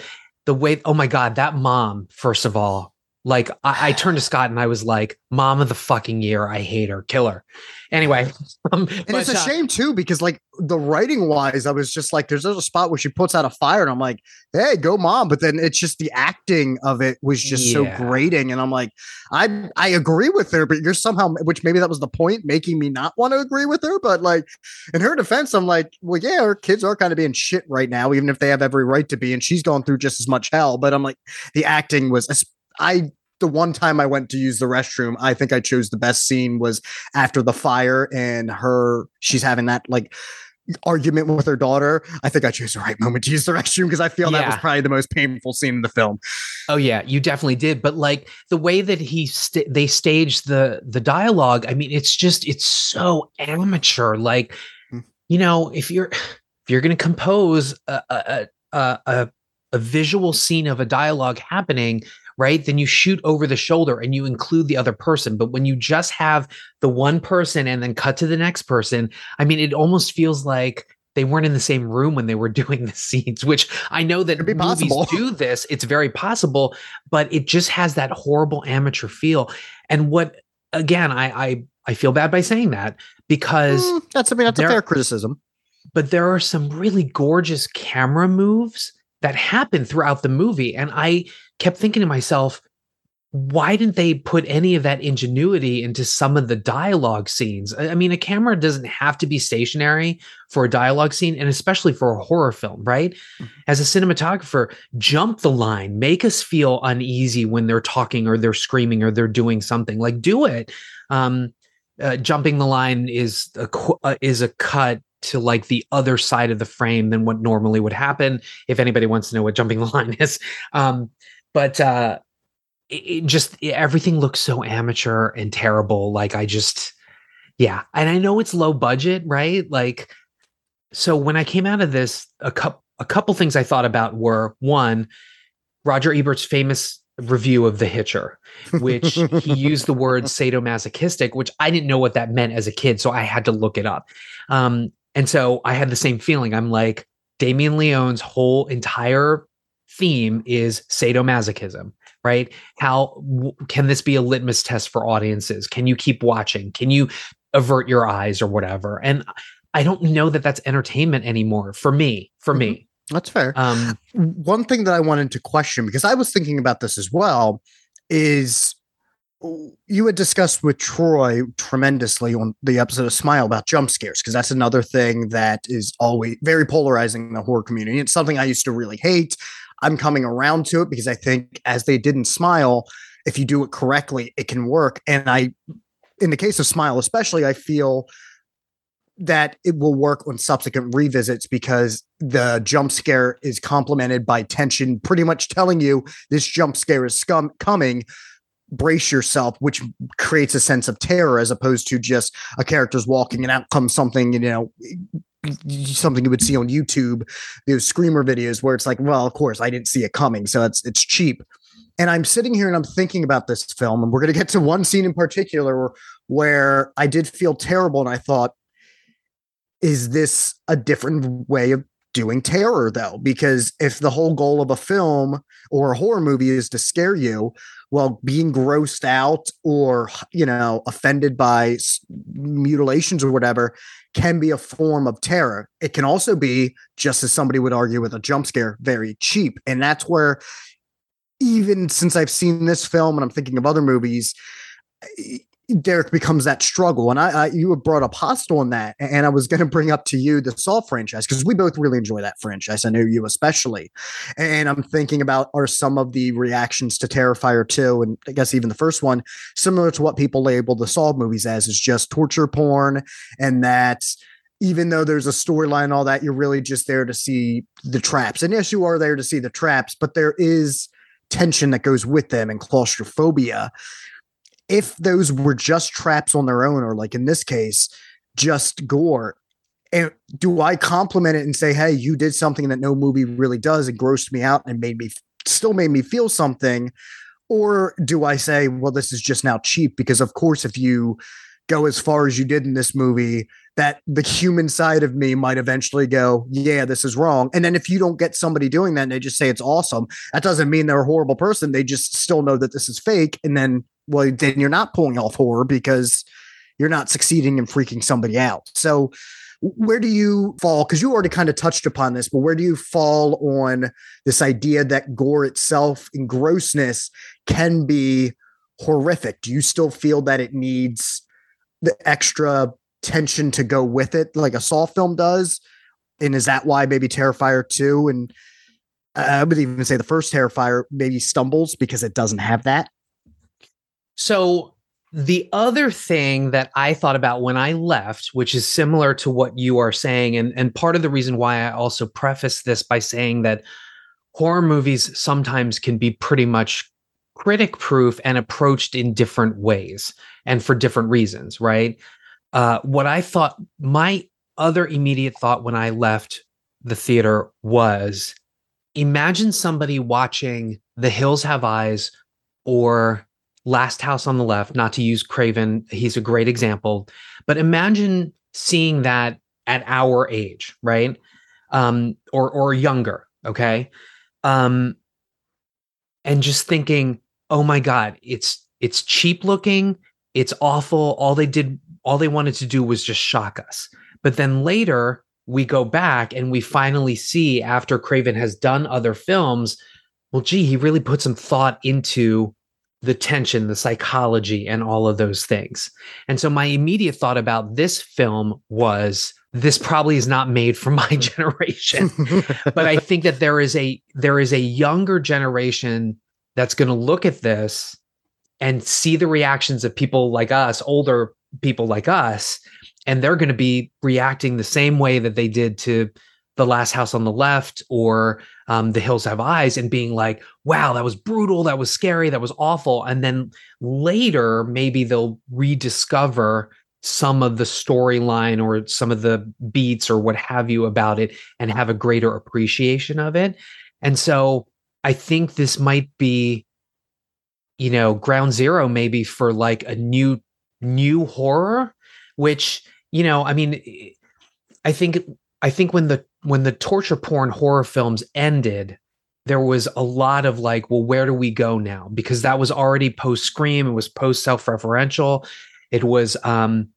the way oh my god that mom first of all like I, I turned to Scott and I was like mom of the fucking year I hate her kill her anyway um, And but, it's a uh, shame too, because like the writing wise, I was just like, there's a spot where she puts out a fire, and I'm like, hey, go mom. But then it's just the acting of it was just so grating. And I'm like, I I agree with her, but you're somehow which maybe that was the point, making me not want to agree with her. But like in her defense, I'm like, well, yeah, her kids are kind of being shit right now, even if they have every right to be, and she's going through just as much hell. But I'm like, the acting was I the one time I went to use the restroom, I think I chose the best scene was after the fire and her she's having that like argument with her daughter. I think I chose the right moment to use the restroom because I feel that was probably the most painful scene in the film. Oh yeah, you definitely did. But like the way that he sta they staged the the dialogue, I mean, it's just it's so amateur. Like, Hmm. you know, if you're if you're going to compose a a, a a a visual scene of a dialogue happening, right? Then you shoot over the shoulder and you include the other person. But when you just have the one person and then cut to the next person, I mean, it almost feels like they weren't in the same room when they were doing the scenes, which I know that movies possible. do this. It's very possible, but it just has that horrible amateur feel. And what again, I I I feel bad by saying that because Mm, that's I mean that's a fair criticism. but there are some really gorgeous camera moves that happened throughout the movie. And I kept thinking to myself, why didn't they put any of that ingenuity into some of the dialogue scenes? I mean, a camera doesn't have to be stationary for a dialogue scene, and especially for a horror film, right? As a cinematographer, jump the line, make us feel uneasy when they're talking or they're screaming or they're doing something. Like, do it. Um, uh, jumping the line is a qu- uh, is a cut to like the other side of the frame than what normally would happen. If anybody wants to know what jumping the line is, um, but uh, it, it just it- everything looks so amateur and terrible. Like I just, yeah, and I know it's low budget, right? Like, so when I came out of this, a couple a couple things I thought about were one, Roger Ebert's famous review of The Hitcher, which he used the word sadomasochistic, which I didn't know what that meant as a kid, so I had to look it up. Um, and so I had the same feeling. I'm like, Damien Leone's whole entire theme is sadomasochism, right? How w- can this be a litmus test for audiences? Can you keep watching? Can you avert your eyes or whatever? And I don't know that that's entertainment anymore for me. For me, That's fair. um, one thing that I wanted to question because I was thinking about this as well is you had discussed with Troy tremendously on the episode of Smile about jump scares because that's another thing that is always very polarizing in the horror community. It's something I used to really hate. I'm coming around to it because I think as they did in Smile, if you do it correctly, it can work. And I, in the case of Smile especially, I feel that it will work on subsequent revisits because the jump scare is complemented by tension, pretty much telling you this jump scare is scum- coming. Brace yourself, which creates a sense of terror as opposed to just a character's walking and out comes something, you know, something you would see on YouTube, those screamer videos where it's like, well, of course, I didn't see it coming, so it's it's cheap. And I'm sitting here and I'm thinking about this film, and we're going to get to one scene in particular where I did feel terrible, and I thought, is this a different way of doing terror though because if the whole goal of a film or a horror movie is to scare you well being grossed out or you know offended by mutilations or whatever can be a form of terror. It can also be just as somebody would argue with a jump scare very cheap. And that's where even since i've seen this film and i'm thinking of other movies eh, Derek becomes that struggle. And I, I you brought up Hostel on that, and I was going to bring up to you the Saw franchise because we both really enjoy that franchise. I know you especially. And I'm thinking about are some of the reactions to Terrifier 2, and I guess even the first one, similar to what people label the Saw movies as, is just torture porn, and that even though there's a storyline, and all that, you're really just there to see the traps. And yes, you are there to see the traps, but there is tension that goes with them and claustrophobia if those were just traps on their own, or like in this case, just gore, and do I compliment it and say, "Hey, you did something that no movie really does and grossed me out and made me still made me feel something," or do I say, "Well, this is just now cheap"? Because of course, if you go as far as you did in this movie, that the human side of me might eventually go, "Yeah, this is wrong." And then if you don't get somebody doing that and they just say it's awesome, that doesn't mean they're a horrible person. They just still know that this is fake, and then well, then you're not pulling off horror because you're not succeeding in freaking somebody out. So, where do you fall? Because you already kind of touched upon this, but where do you fall on this idea that gore itself and grossness can be horrific? Do you still feel that it needs the extra tension to go with it, like a Saw film does? And is that why maybe Terrifier 2 and uh, I would even say the first Terrifier maybe stumbles because it doesn't have that? So the other thing that I thought about when I left, which is similar to what you are saying, and, and part of the reason why I also preface this by saying that horror movies sometimes can be pretty much critic proof and approached in different ways and for different reasons, right? Uh, what I thought, my other immediate thought when I left the theater was imagine somebody watching The Hills Have Eyes or Last House on the Left, not to use Craven, he's a great example, but imagine seeing that at our age, right? Um, or or younger, okay? Um, and just thinking, oh my God, it's it's cheap looking, it's awful. All they did, all they wanted to do was just shock us. But then later, we go back and we finally see after Craven has done other films, well, gee, he really put some thought into the tension, the psychology, and all of those things. And so my immediate thought about this film was this probably is not made for my generation. but I think that there is a there is a younger generation that's going to look at this and see the reactions of people like us, older people like us, and they're going to be reacting the same way that they did to the last house on the left or um, the hills have eyes and being like wow that was brutal that was scary that was awful. And then later maybe they'll rediscover some of the storyline or some of the beats or what have you about it and have a greater appreciation of it. And so i think this might be you know ground zero maybe for like a new new horror which you know i mean i think i think when the when the torture porn horror films ended there was a lot of like well where do we go now? Because that was already post scream it was post self-referential it was um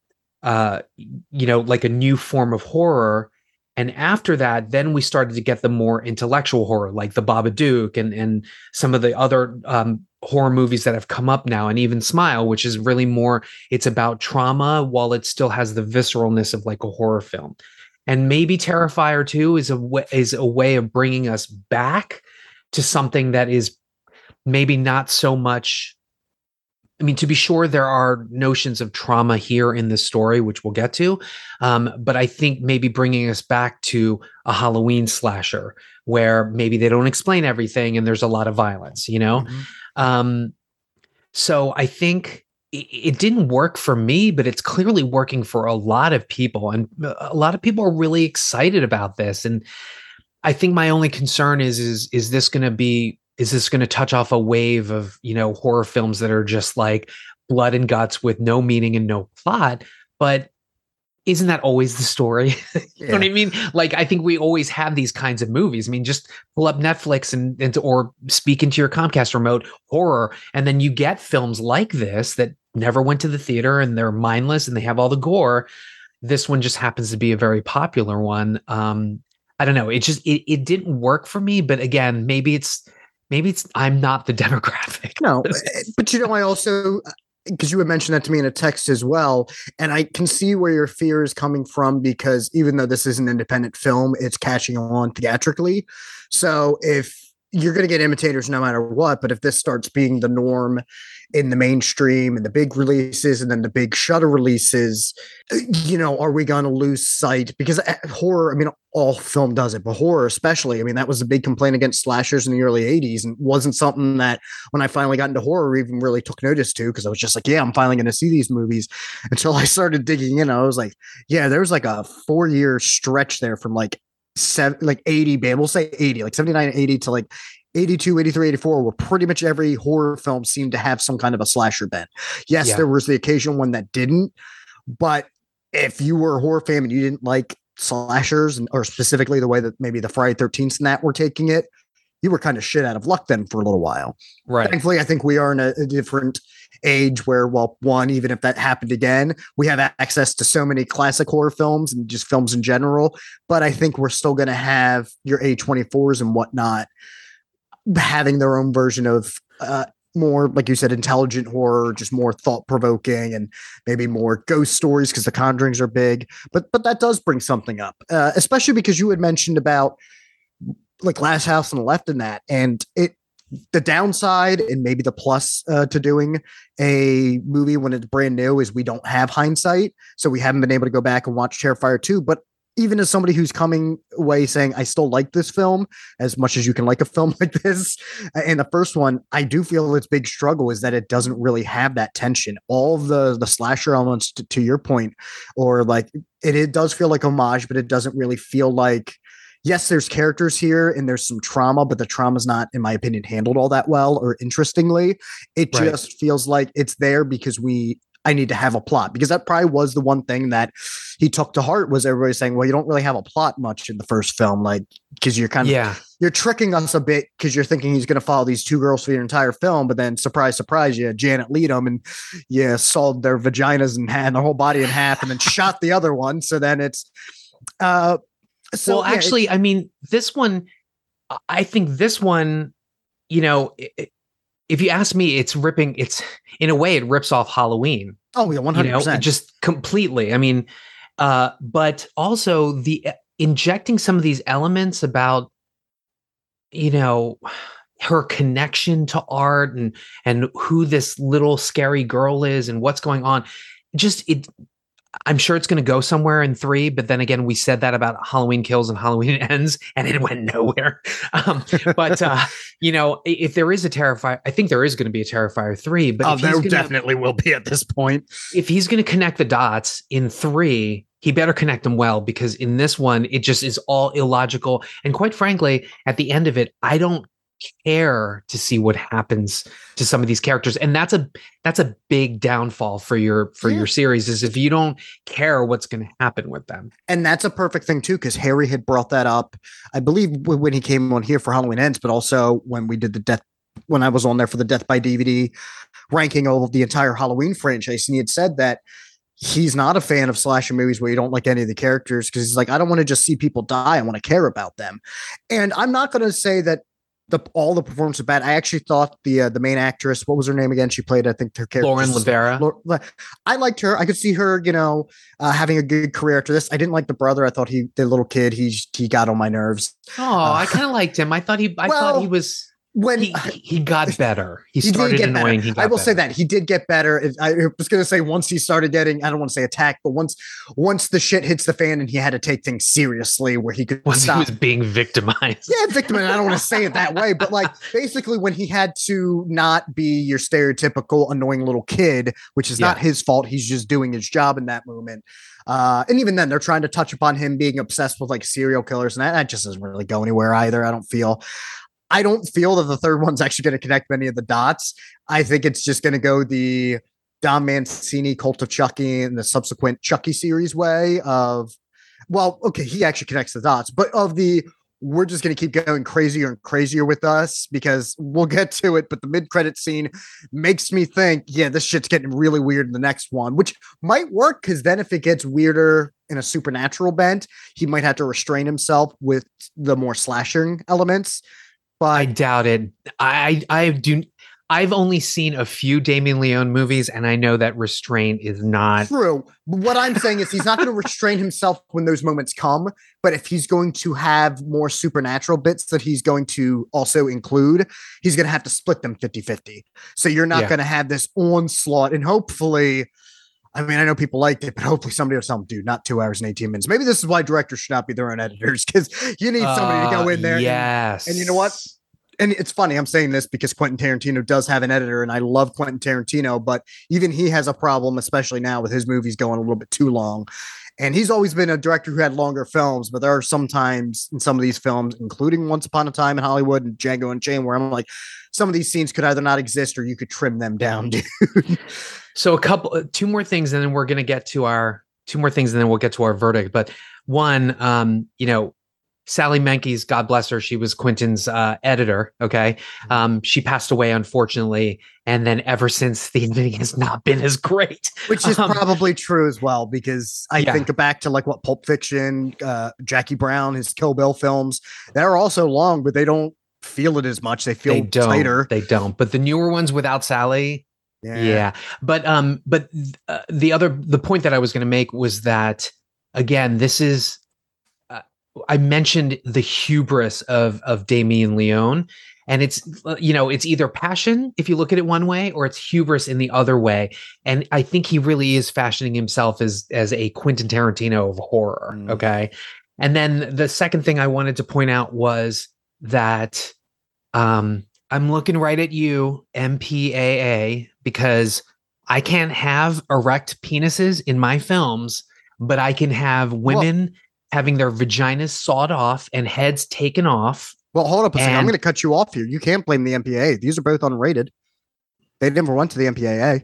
uh you know like a new form of horror. And after that then we started to get the more intellectual horror like the babadook and and some of the other um horror movies that have come up now and even smile which is really more it's about trauma while it still has the visceralness of like a horror film and maybe terrifier 2 is a way, is a way of bringing us back to something that is maybe not so much I mean, to be sure, there are notions of trauma here in this story, which we'll get to. Um, but I think maybe bringing us back to a Halloween slasher where maybe they don't explain everything and there's a lot of violence, you know? Mm-hmm. Um, so I think it, didn't work for me, but it's clearly working for a lot of people. And uh, a lot of people are really excited about this. And I think my only concern is, is, is this going to be is this going to touch off a wave of you know horror films that are just like blood and guts with no meaning and no plot but isn't that always the story? You yeah. know what i mean? Like i think we always have these kinds of movies. I mean just pull up netflix and, and or speak into your comcast remote horror and then you get films like this that never went to the theater and they're mindless and they have all the gore. This one just happens to be a very popular one. Um i don't know. It just it, it didn't work for me but again maybe it's maybe it's I'm not the demographic. No, but you know, I also because you had mentioned that to me in a text as well, and I can see where your fear is coming from because even though this is an independent film, it's catching on theatrically. So if you're going to get imitators no matter what, but if this starts being the norm in the mainstream and the big releases and then the big shutter releases you know are we going to lose sight because eh, horror i mean all film does it but horror especially i mean that was a big complaint against slashers in the early 80s and wasn't something that when i finally got into horror even really took notice to because i was just like yeah i'm finally going to see these movies until i started digging in i was like yeah there was like a four year stretch there from like seven like 80 we'll say 80 like 79 80 to like 82, 83, 84, where pretty much every horror film seemed to have some kind of a slasher bent. Yes, yeah. there was the occasional one that didn't, but if you were a horror fan and you didn't like slashers, and, or specifically the way that maybe the Friday 13th and that were taking it, you were kind of shit out of luck then for a little while. Right. Thankfully, I think we are in a, a different age where, well, one, even if that happened again, we have access to so many classic horror films and just films in general. But I think we're still going to have your A24s and whatnot having their own version of uh, more, like you said, intelligent horror, just more thought provoking, and maybe more ghost stories because the Conjurings are big. But but that does bring something up, uh, especially because you had mentioned about like Last House on the Left in that, and it the downside and maybe the plus uh, to doing a movie when it's brand new is we don't have hindsight, so we haven't been able to go back and watch Terrifier two. But even as somebody who's coming away saying I still like this film as much as you can like a film like this, and the first one, I do feel its big struggle is that it doesn't really have that tension. All the the slasher elements, to, to your point, or like it, it does feel like homage, but it doesn't really feel like. Yes, there's characters here and there's some trauma, but the trauma's not, in my opinion, handled all that well or interestingly. It right. just feels like it's there because we I need to have a plot because that probably was the one thing that he took to heart was everybody saying, well, you don't really have a plot much in the first film, like because you're kind of yeah you're tricking us a bit because you're thinking he's going to follow these two girls for your entire film, but then surprise, surprise, you Janet lead them and you sawed their vaginas and, and their whole body in half and then shot the other one. So then it's uh So, well, yeah, it- actually, I mean, this one, I- think this one, you know, i- i- if you ask me, it's ripping. It's in a way, it rips off Halloween. oh yeah, one hundred percent, just completely. I mean, uh, but also the injecting some of these elements about, you know, her connection to art and and who this little scary girl is and what's going on. Just it. I'm sure it's going to go somewhere in three, but then again, we said that about Halloween Kills and Halloween Ends, and it went nowhere. Um, but uh, you know, if there is a Terrifier, I think there is going to be a Terrifier three. But oh, there gonna- definitely will be at this point. if he's going to connect the dots in three, he better connect them well because in this one, it just is all illogical. And quite frankly, at the end of it, I don't care to see what happens to some of these characters and that's a that's a big downfall for your for Yeah. your series is if you don't care what's going to happen with them And that's a perfect thing too, because Harry had brought that up, I believe, when he came on here for Halloween Ends, but also when we did the death, when I was on there for the Death by DVD ranking of the entire Halloween franchise, and he had said that he's not a fan of slasher movies where you don't like any of the characters because he's like, I don't want to just see people die, I want to care about them. And I'm not going to say that. The, all the performance was bad. I actually thought the uh, the main actress, what was her name again? She played, I think, her character. lauren lavera I liked her. I could see her, you know, uh, having a good career after this. I didn't like the brother. I thought he, the little kid, he he got on my nerves. oh i kind of liked him i thought he i thought he was When he, he got better he, he started get annoying better. he I will say that he did get better. I was going to say once he started getting, I don't want to say attacked, but once once the shit hits the fan and he had to take things seriously, where he could once he stop. was being victimized yeah, victimized. I don't want to say it that way, but like basically when he had to not be your stereotypical annoying little kid, which is not his fault. He's just doing his job in that moment. Uh, and even then, they're trying to touch upon him being obsessed with like serial killers, and that, that just doesn't really go anywhere either. I don't feel. I don't feel that the third one's actually going to connect many of the dots. I think it's just going to go the Don Mancini Cult of Chucky and the subsequent Chucky series way of, well, okay, he actually connects the dots, but of the we're just going to keep going crazier and crazier with us because we'll get to it. But the mid credit scene makes me think, yeah, this shit's getting really weird in the next one, which might work because then if it gets weirder in a supernatural bent, he might have to restrain himself with the more slashing elements. I doubt it. I I do. I've only seen a few Damien Leone movies, and I know that restraint is not. true. But what I'm saying is he's not going to restrain himself when those moments come. But if he's going to have more supernatural bits that he's going to also include, he's going to have to split them 50 50. So you're not Yeah. going to have this onslaught. And hopefully, I mean, I know people liked it, but hopefully somebody will tell them, dude, not two hours and 18 minutes. Maybe this is why directors should not be their own editors because you need somebody to go Uh, in there. and- Yes. and you know what? and it's funny I'm saying this because Quentin Tarantino does have an editor, and I love Quentin Tarantino, but even he has a problem, especially now with his movies going a little bit too long. And he's always been a director who had longer films, but there are sometimes in some of these films, including Once Upon a Time in Hollywood and Django Unchained, where I'm like, some of these scenes could either not exist or you could trim them down, dude. So a couple, uh, two more things, and then we're gonna get to our two more things, and then we'll get to our verdict. But one, um, you know, Sally Menkes, God bless her, she was Quentin's uh, editor. Okay, Mm-hmm. um, she passed away unfortunately, and then ever since the editing has not been as great. Which is Um, probably true as well, because I Yeah. think back to like what Pulp Fiction, uh, Jackie Brown, his Kill Bill films, they're also long, but they don't feel it as much. They feel they don't. tighter. They don't. But the newer ones without Sally, Yeah. yeah but um but uh, the other the point that i was going to make was that again this is uh, i mentioned the hubris of of damien leone and it's you know it's either passion if you look at it one way or it's hubris in the other way and i think he really is fashioning himself as as a quentin tarantino of horror Mm. okay and then the second thing i wanted to point out was that um i'm looking right at you mpaa because i can't have erect penises in my films but i can have women having their vaginas sawed off and heads taken off Well, hold up a second. I'm going to cut you off here. You can't blame the MPAA. These are both unrated. They never went to the MPAA.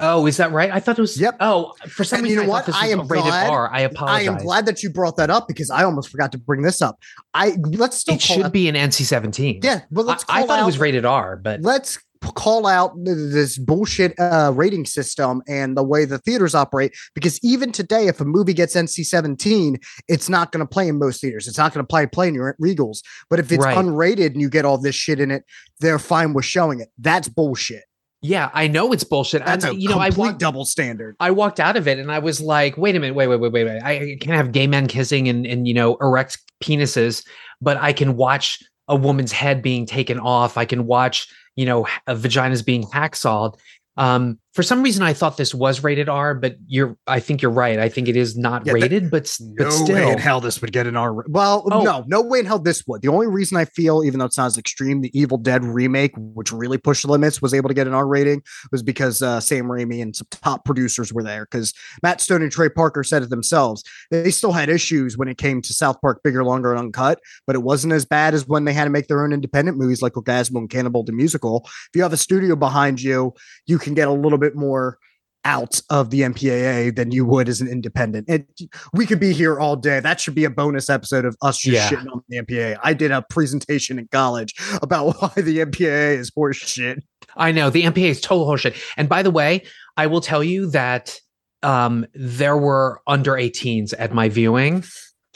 Oh is that right i thought it was Yep. oh for some And reason you know I, what? I am rated glad- r i I apologize am glad that you brought that up because I almost forgot to bring this up. I let's still it should out- be an nc-17 Yeah, but let's I, I thought it was rated r but Let's call out this bullshit uh, rating system and the way the theaters operate. Because even today, if a movie gets NC 17, it's not going to play in most theaters. It's not going to play play in your Regals. But if it's Right. unrated and you get all this shit in it, they're fine with showing it. That's bullshit. Yeah, I know it's bullshit. That's and, a you know, I complete walked, double standard. I walked out of it and I was like, wait a minute, wait, wait, wait, wait, wait. I can't have gay men kissing and and you know erect penises, but I can watch a woman's head being taken off. I can watch you know uh, vaginas being hacksawed. Um, for some reason, I thought this was rated R, but you're. I think you're right. I think it is not Yeah, that- rated, but No but still. way in hell this would get an R. Well, Oh. no, no way in hell this would. The only reason I feel, even though it sounds extreme, the Evil Dead remake, which really pushed the limits, was able to get an R rating, was because uh, Sam Raimi and some top producers were there. Because Matt Stone and Trey Parker said it themselves. They still had issues when it came to South Park Bigger, Longer, and Uncut, but it wasn't as bad as when they had to make their own independent movies like Orgasmo and Cannibal the Musical. If you have a studio behind you, you can get a little bit more out of the MPAA than you would as an independent. It, we could be here all day. That should be a bonus episode of us just Yeah. shitting on the MPAA. I did a presentation in college about why the MPAA is horse shit. I know the MPA is total horseshit. And by the way, I will tell you that um, there were under 18s at my viewing,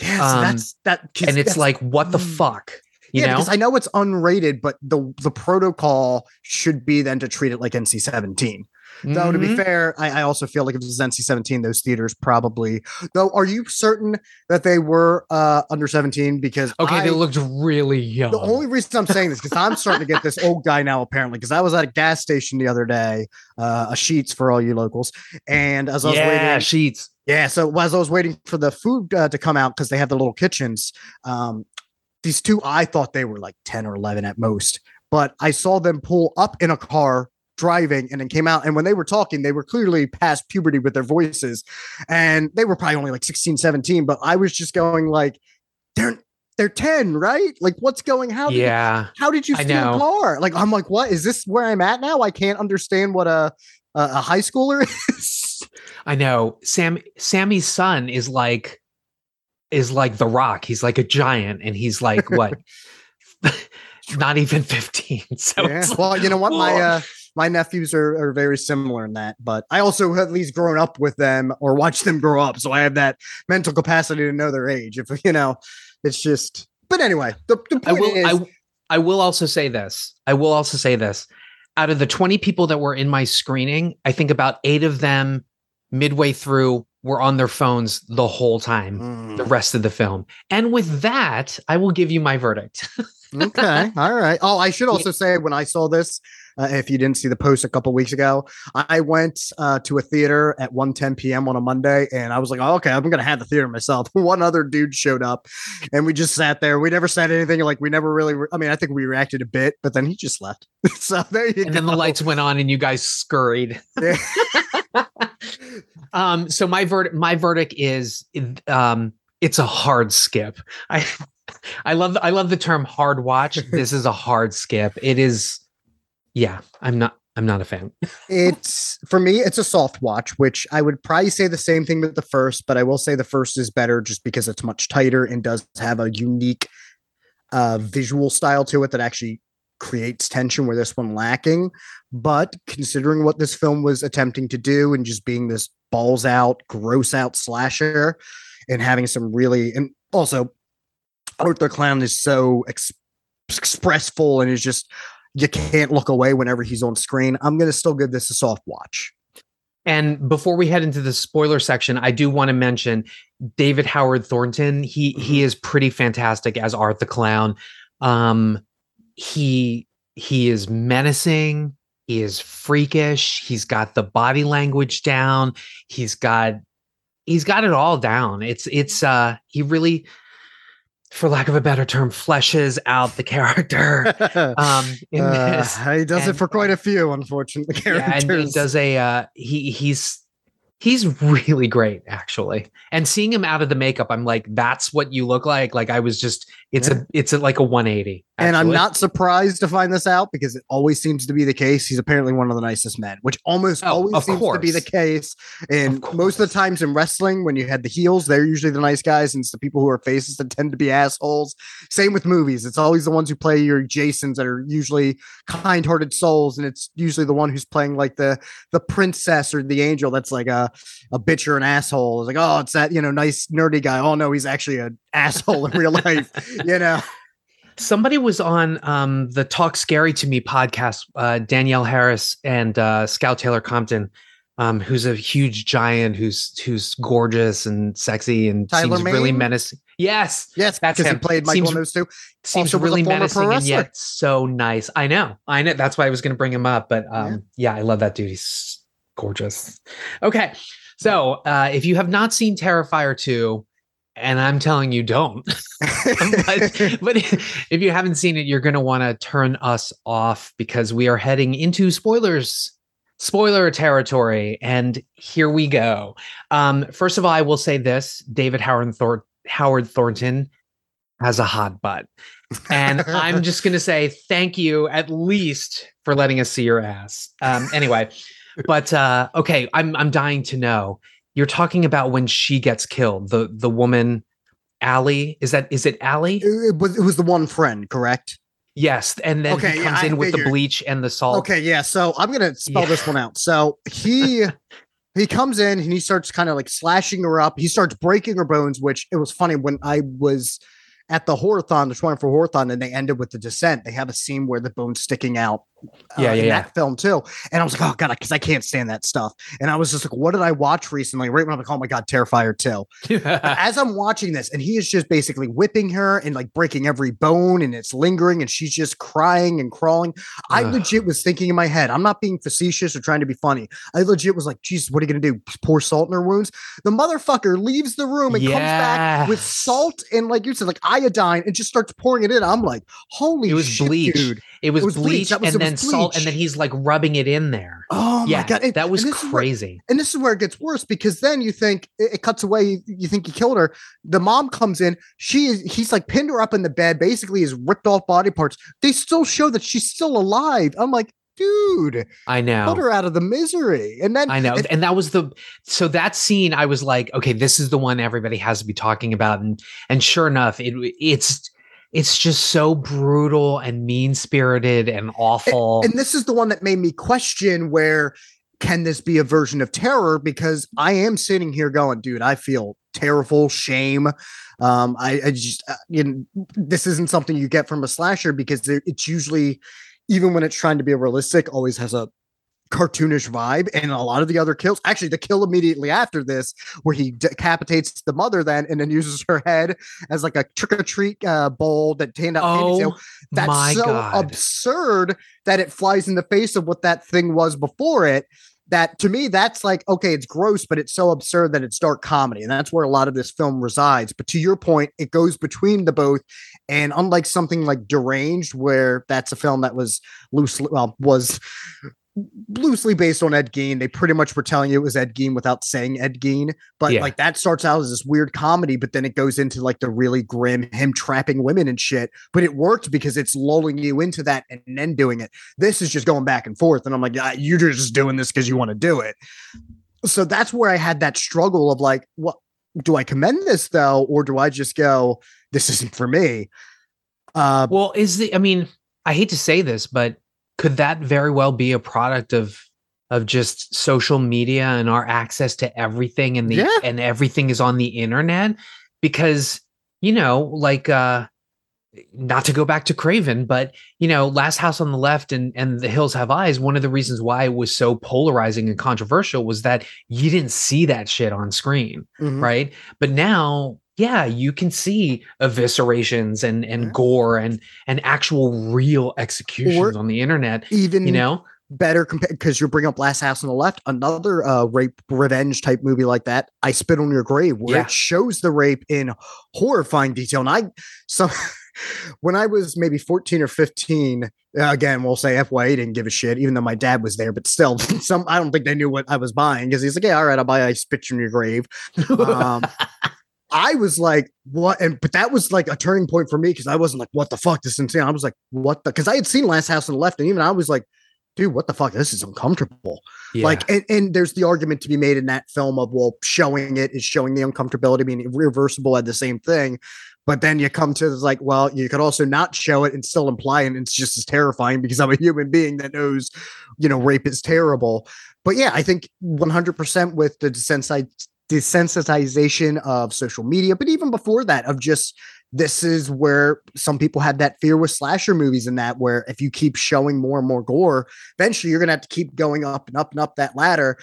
Yes, Um, that's that. and it's like, what the Mm. fuck? You yeah, know? because I know it's unrated, but the the protocol should be then to treat it like NC seventeen. Though to be Mhm. fair, I, I also feel like if it was NC seventeen, those theaters probably. Though, are you certain that they were uh under seventeen? Because Okay, I, they looked really young. The only reason I'm saying this because I'm starting to get this old guy now, apparently, because I was at a gas station the other day, uh, a Sheetz for all you locals, and as I was yeah, waiting, Sheetz. yeah, so as I was waiting for the food uh, to come out because they have the little kitchens, um, these two I thought they were like ten or eleven at most, but I saw them pull up in a car driving and then came out and when they were talking they were clearly past puberty with their voices and they were probably only like 16 17 but i was just going like they're they're 10 right like what's going how did, Yeah. how did you steal a car like i'm like what is this where i'm at now i can't understand what a a, high schooler is I know. Sam Sammy's son is like is like the rock. He's like a giant and he's like what? Not even 15. So Yeah. Well, you know what? My uh my nephews are, are very similar in that, but I also have at least grown up with them or watched them grow up. So I have that mental capacity to know their age. If you know, it's just but anyway, the, the I point will is I, I will also say this. I will also say this. Out of the 20 people that were in my screening, I think about 8 of them midway through were on their phones the whole time. Mm, The rest of the film. And with that, I will give you my verdict. okay. All right. Oh, I should also say when I saw this, uh, if you didn't see the post a couple weeks ago, I went uh, to a theater at 1 10 p.m. on a Monday and I was like, oh, okay, I'm going to have the theater myself. One other dude showed up and we just sat there. We never said anything. Like, we never really, re- I mean, I think we reacted a bit, but then he just left. so there you and go. then the lights went on and you guys scurried. Yeah. um so my verdict my verdict is um it's a hard skip. I I love I love the term hard watch. This is a hard skip. It is yeah, I'm not I'm not a fan. it's for me it's a soft watch which i would probably say the same thing with the first but i will say the first is better just because it's much tighter and does have a unique uh visual style to it that actually creates tension where this one lacking but considering what this film was attempting to do and just being this balls out gross out slasher and having some really and also art the clown is so ex- expressful and is just you can't look away whenever he's on screen. I'm going to still give this a soft watch. And before we head into the spoiler section, I do want to mention David Howard Thornton. He he is pretty fantastic as Art the Clown. Um he he is menacing, he is freakish, he's got the body language down, he's got he's got it all down. It's it's uh he really for lack of a better term fleshes out the character um in Uh, this he does it for quite a few, unfortunately. yeah, and Characters. he does a uh he he's He's really great, actually. And seeing him out of the makeup, I'm like, that's what you look like. Like I was just, it's a, it's a, like a 180. And I'm not surprised to find this out because it always seems to be the case. He's apparently one of the nicest men, which almost Oh, always seems to be the case. And most of the times in wrestling, when you had the heels, they're usually the nice guys, and it's the people who are faces that tend to be assholes. Same with movies; it's always the ones who play your Jasons that are usually kind-hearted souls, and it's usually the one who's playing like the the princess or the angel that's like a a bitch or an asshole. It's like, oh, it's that you know nice nerdy guy. Oh no, he's actually an asshole in real life. You know. Somebody was on um, the Talk Scary to Me podcast, uh, Danielle Harris and uh, Scout Taylor Compton, um, who's a huge giant who's who's gorgeous and sexy and Tyler seems really menacing. Yes, Yes, That's because he played Michael Seems- in those two. seems Also really menacing and yet so nice. I know, I know. That's why I was going to bring him up. But um, yeah. I love that dude. He's gorgeous. Okay, so uh, if you have not seen Terrifier two, and I'm telling you, don't. but, but if you haven't seen it, you're going to want to turn us off because we are heading into spoilers, spoiler territory. And here we go. Um, first of all, I will say this David Howard, Thor- Howard Thornton has a hot butt. And I'm just going to say thank you at least for letting us see your ass. Um, anyway, but uh, okay, I'm, I'm dying to know. You're talking about when she gets killed, the the woman Allie. Is that is it Allie? It, was it was the one friend, correct? Yes, and then Okay, he yeah, comes I in with the bleach and the salt. Okay, yeah. So I'm gonna spell Yeah. this one out. So he he comes in and he starts kind of like slashing her up. He starts breaking her bones, which it was funny when I was at the horathon, the 24 horathon, and they ended with the descent. They have a scene where the bone's sticking out. Uh, Yeah, yeah, in yeah. that film too. And I was like, oh god, because I can't stand that stuff. And I was just like, what did I watch recently? Right when I'm like, oh my god, Terrifier 2. as I'm watching this, and he is just basically whipping her and like breaking every bone, and it's lingering, and she's just crying and crawling. I legit was thinking in my head, I'm not being facetious or trying to be funny. I legit was like, Jesus, what are you gonna do? Pour salt in her wounds? The motherfucker leaves the room and comes back with salt and like you said, like iodine, and just starts pouring it in. I'm like, holy It was shit, bleach. dude. It was it was bleach. bleach was- and then was salt, and then he's like rubbing it in there. Oh yeah, my god. And- that was and is where- crazy. and this is where it gets worse because then you think it, it cuts away. You, you think he killed her. The mom comes in. She is. He's like pinned her up in the bed. Basically, is ripped off body parts. They still show that she's still alive. I'm like, dude, I know. put her out of the misery. And then I know. and- And that was the so that scene I was like, okay, this is the one everybody has to be talking about. And and sure enough, it it's it's just so brutal and mean spirited and awful. and this is the one that made me question where can this be a version of terror? Because I am sitting here going, dude, I feel terrible shame. Um, I, I just, uh, you know, this isn't something you get from a slasher because it's usually, even when it's trying to be realistic, always has a cartoonish vibe. And a lot of the other kills, actually, the kill immediately after this, where he decapitates the mother, then and then uses her head as like a trick or treat uh, bowl that turned out. candy oh that's my so god. absurd that it flies in the face of what that thing was before it that to me that's like okay it's gross but it's so absurd that it's dark comedy and that's where a lot of this film resides but to your point it goes between the both and unlike something like deranged where that's a film that was loosely well was loosely based on Ed Gein. They pretty much were telling you it was Ed Gein without saying Ed Gein. But Yeah. like that starts out as this weird comedy, but then it goes into like the really grim him trapping women and shit. But it worked because it's lulling you into that and then doing it. This is just going back and forth. And I'm like, ah, you're just doing this because you want to do it. So that's where I had that struggle of like, what do I commend this though? Or do I just go, this isn't for me? Uh Well, is the I mean, I hate to say this, but could that very well be a product of of just social media and our access to everything and the Yeah. and everything is on the internet? Because, you know, like uh not to go back to Craven, but you know, Last House on the Left and and The Hills Have Eyes, one of the reasons why it was so polarizing and controversial was that you didn't see that shit on screen mhm. right but now yeah you can see eviscerations and and gore and and actual real executions Or on the internet even you know better because you're bringing up Last House on the Left, another uh, rape revenge type movie like that. I Spit on Your Grave, where Yeah. it shows the rape in horrifying detail. And I, some, when I was maybe 14 or 15, uh, again, we'll say FYE didn't give a shit, even though my dad was there, but still, some I don't think they knew what I was buying because he's like, Yeah, all right, I'll buy a spit in your grave. Um, I was like, what? And but that was like a turning point for me because I wasn't like, what the fuck? This is insane. I was like, what the because I had seen Last House on the Left, and even I was like, dude, what the fuck? This is uncomfortable. Yeah. Like, and, and there's the argument to be made in that film of well, showing it is showing the uncomfortability, being irreversible at the same thing. But then you come to like, well, you could also not show it and still imply, and it's just as terrifying because I'm a human being that knows, you know, rape is terrible. But yeah, I think 100% with the desensitized desensitization of social media, but even before that, of just this is where some people had that fear with slasher movies and that where if you keep showing more and more gore, eventually you're gonna have to keep going up and up and up that ladder.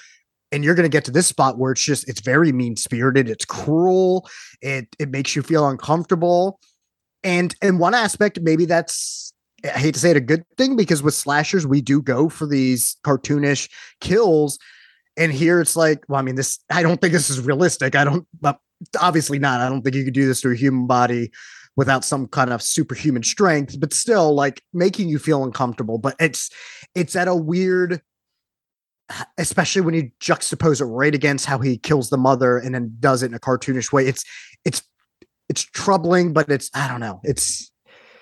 And you're gonna get to this spot where it's just it's very mean spirited, it's cruel, it it makes you feel uncomfortable. And in one aspect, maybe that's I hate to say it a good thing because with slashers, we do go for these cartoonish kills and here it's like, well, I mean, this, I don't think this is realistic. I don't, obviously not. I don't think you could do this to a human body without some kind of superhuman strength, but still like making you feel uncomfortable. But it's, it's at a weird, especially when you juxtapose it right against how he kills the mother and then does it in a cartoonish way. It's, it's, it's troubling, but it's, I don't know. It's,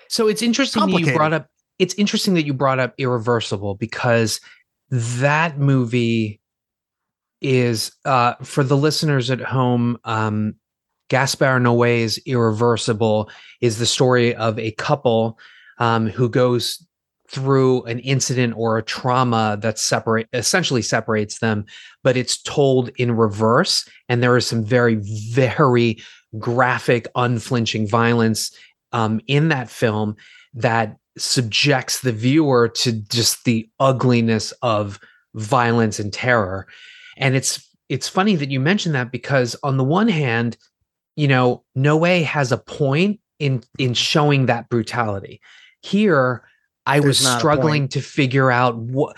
so it's interesting that you brought up, it's interesting that you brought up Irreversible because that movie is uh, for the listeners at home. Um, Gaspar Noé's Irreversible is the story of a couple um, who goes through an incident or a trauma that separate essentially separates them, but it's told in reverse. And there is some very, very graphic, unflinching violence um, in that film that subjects the viewer to just the ugliness of violence and terror and it's it's funny that you mentioned that because on the one hand you know Noé has a point in in showing that brutality here i There's was struggling to figure out what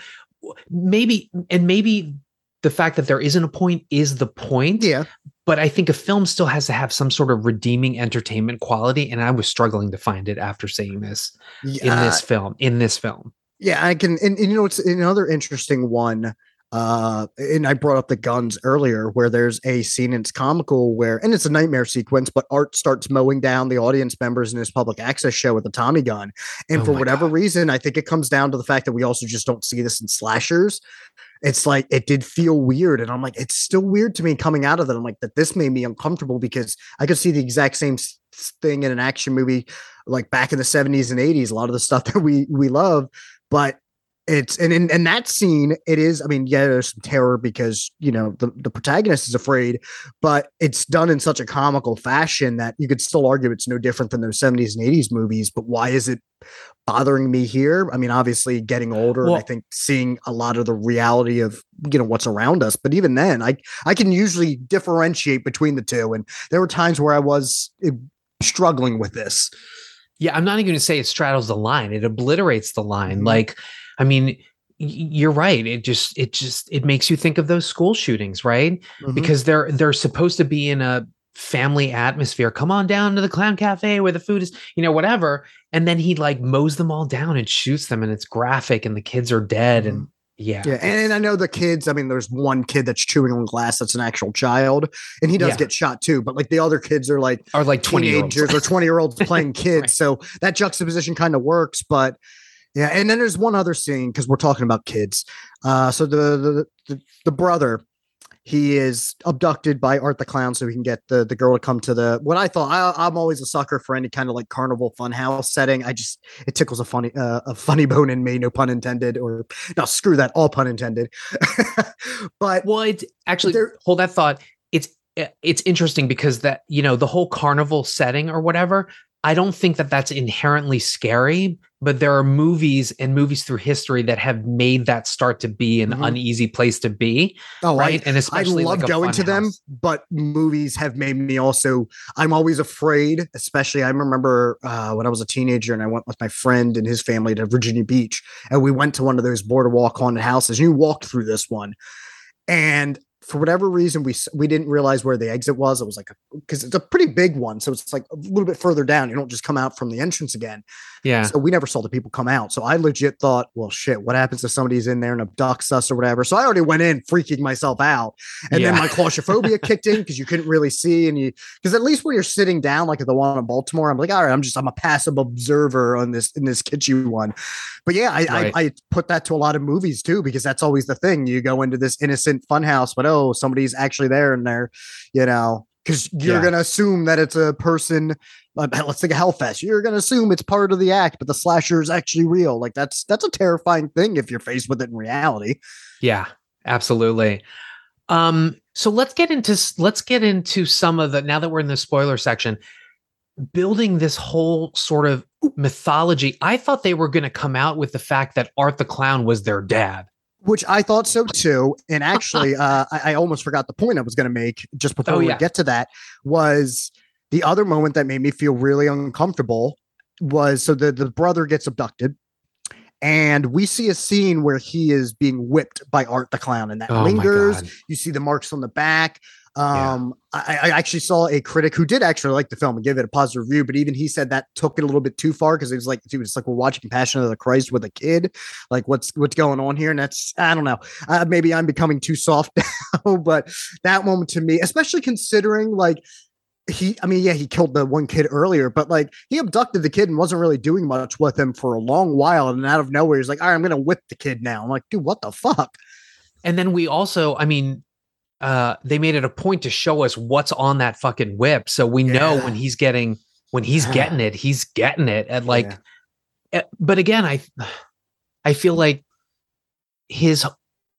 maybe and maybe the fact that there isn't a point is the point yeah. but i think a film still has to have some sort of redeeming entertainment quality and i was struggling to find it after seeing this in this film in this film Yeah, I can, and, and you know, it's another interesting one. Uh, and I brought up the guns earlier, where there's a scene, and it's comical, where, and it's a nightmare sequence, but Art starts mowing down the audience members in his public access show with a Tommy gun. And Oh for whatever God. reason, I think it comes down to the fact that we also just don't see this in slashers. It's like it did feel weird, and I'm like, it's still weird to me coming out of it. I'm like, that this made me uncomfortable because I could see the exact same thing in an action movie, like back in the 70s and 80s. A lot of the stuff that we we love, but it's and in, in that scene it is i mean yeah there's some terror because you know the, the protagonist is afraid but it's done in such a comical fashion that you could still argue it's no different than those 70s and 80s movies but why is it bothering me here i mean obviously getting older and i think seeing a lot of the reality of you know what's around us but even then i i can usually differentiate between the two and there were times where i was eh, struggling with this Yeah, I'm not even going to say it straddles the line. It obliterates the line. Mhm. Like, I mean, you're right. It just, it just, it makes you think of those school shootings, right? Mhm. Because they're they're supposed to be in a family atmosphere. Come on down to the clown cafe where the food is, you know, whatever. And then he like mows them all down and shoots them, and it's graphic, and the kids are dead. And yeah, Yeah, and, and I know the kids. I mean, there's one kid that's chewing on glass that's an actual child, and he does Yeah. get shot too. But like the other kids are like are like twenty year teenagers or 20 year olds playing kids. Right. So that juxtaposition kind of works. But yeah, and then there's one other scene because we're talking about kids. Uh, so the, the the the brother. He is abducted by Art the Clown, so he can get the, the girl to come to the. What I thought, I, I'm always a sucker for any kind of like carnival funhouse setting. I just it tickles a funny uh, a funny bone in me, no pun intended, or no, screw that, all pun intended. but Well, it's actually There- hold that thought. It's eh, it's interesting because that you know the whole carnival setting or whatever. I don't think that that's inherently scary, but there are movies and movies through history that have made that start to be an Mhm. uneasy place to be, oh, right? I, and especially I love like going to them, but movies have made me also. I'm always afraid, especially. I remember uh, when I was a teenager and I went with my friend and his family to Virginia Beach, and we went to one of those boardwalk haunted houses. And you walked through this one, and for whatever reason we we didn't realize where the exit was. It was like because it's a pretty big one, so it's like a little bit further down. You don't just come out from the entrance again. Yeah. So we never saw the people come out. So I legit thought, well, shit, what happens if somebody's in there and abducts us or whatever? So I already went in freaking myself out. And then my claustrophobia kicked in because you couldn't really see. And you, because at least when you're sitting down, like at the one in Baltimore, I'm like, all right, I'm just, I'm a passive observer on this, in this kitschy one. But yeah, I, Right. I, I put that to a lot of movies too, because that's always the thing. You go into this innocent funhouse, but oh, somebody's actually there and they're, you know, because you're Yeah. going to assume that it's a person uh, let's think of Hellfest. You're gonna assume it's part of the act, but the slasher is actually real. Like that's that's a terrifying thing if you're faced with it in reality. Yeah, absolutely. Um, so let's get into let's get into some of the now that we're in the spoiler section, building this whole sort of mythology. I thought they were going to come out with the fact that Art the Clown was their dad. Which I thought so too. And actually, uh, I, I almost forgot the point I was gonna make just before Oh, we yeah. get to that was the other moment that made me feel really uncomfortable was so the, the brother gets abducted. And we see a scene where he is being whipped by Art the Clown, and that Oh lingers. You see the marks on the back. Yeah. Um, I, I actually saw a critic who did actually like the film and give it a positive review, but even he said that took it a little bit too far because it was like he was like we're watching Passion of the Christ with a kid. Like what's what's going on here? And that's I don't know. Uh, maybe I'm becoming too soft now, but that moment to me, especially considering like he I mean, yeah, he killed the one kid earlier, but like he abducted the kid and wasn't really doing much with him for a long while. And out of nowhere, he's like, all right, I'm gonna whip the kid now. I'm like, dude, what the fuck? And then we also, I mean, uh, they made it a point to show us what's on that fucking whip, so we know when he's getting when he's getting it, he's getting it. And like, Yeah. eh, but again, I I feel like his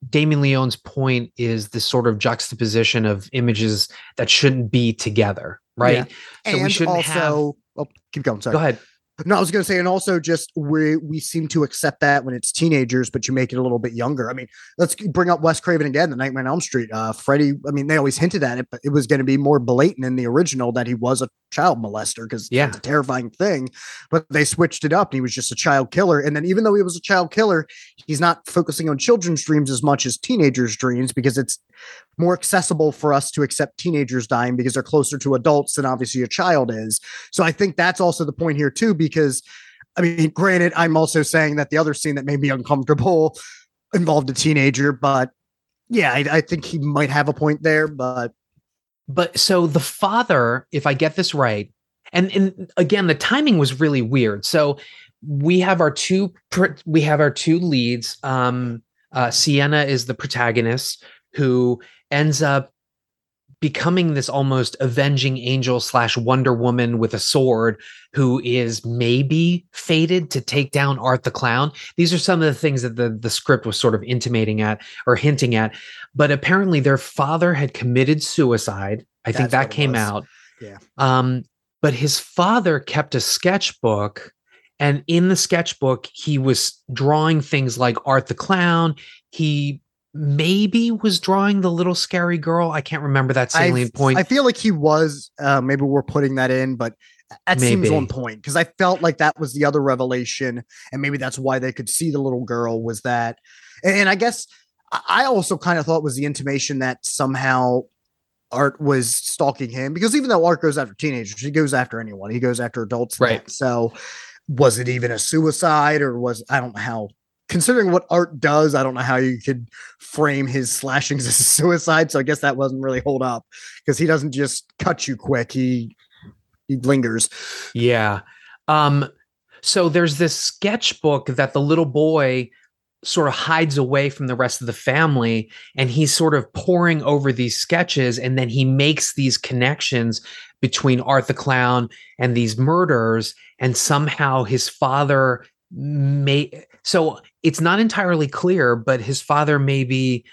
Damien Leone's point is this sort of juxtaposition of images that shouldn't be together, right? So we and shouldn't have. also oh, keep going, sorry. Go ahead. No, I was going to say, and also just we we seem to accept that when it's teenagers, but you make it a little bit younger. I mean, let's bring up Wes Craven again, The Nightmare on Elm Street. Uh, Freddy. I mean, they always hinted at it, but it was going to be more blatant in the original that he was a child molester because Yeah. it's a terrifying thing. But they switched it up, and he was just a child killer. And then even though he was a child killer, he's not focusing on children's dreams as much as teenagers' dreams because it's more accessible for us to accept teenagers dying because they're closer to adults than obviously a child is. So I think that's also the point here too, because I mean, granted, I'm also saying that the other scene that made me uncomfortable involved a teenager, but yeah, I, I think he might have a point there. But But so the father, if I get this right, and and again, the timing was really weird. So we have our two we have our two leads. Um, uh, Sienna is the protagonist who ends up becoming this almost avenging angel slash Wonder Woman with a sword who is maybe fated to take down Art the Clown. These are some of the things that the, the script was sort of intimating at or hinting at. But apparently their father had committed suicide. I think That's what that came was. out. Yeah. Um, but his father kept a sketchbook. And in the sketchbook, he was drawing things like Art the Clown. He maybe was drawing the little scary girl. I can't remember that I, salient point. I feel like he was. Uh, maybe we're putting that in, but that seems Maybe. on point because I felt like that was the other revelation, and maybe that's why they could see the little girl was that. And, and I guess I I also kind of thought was the intimation that somehow Art was stalking him because even though Art goes after teenagers, he goes after anyone. He goes after adults. Right. So was it even a suicide or was I don't know how considering what art does, I don't know how you could frame his slashings as a suicide. So I guess that wasn't really hold up because he doesn't just cut you quick. He he lingers. Yeah. Um, so there's this sketchbook that the little boy sort of hides away from the rest of the family and he's sort of poring over these sketches and then he makes these connections between Art the Clown and these murders and somehow his father may so it's not entirely clear but his father maybe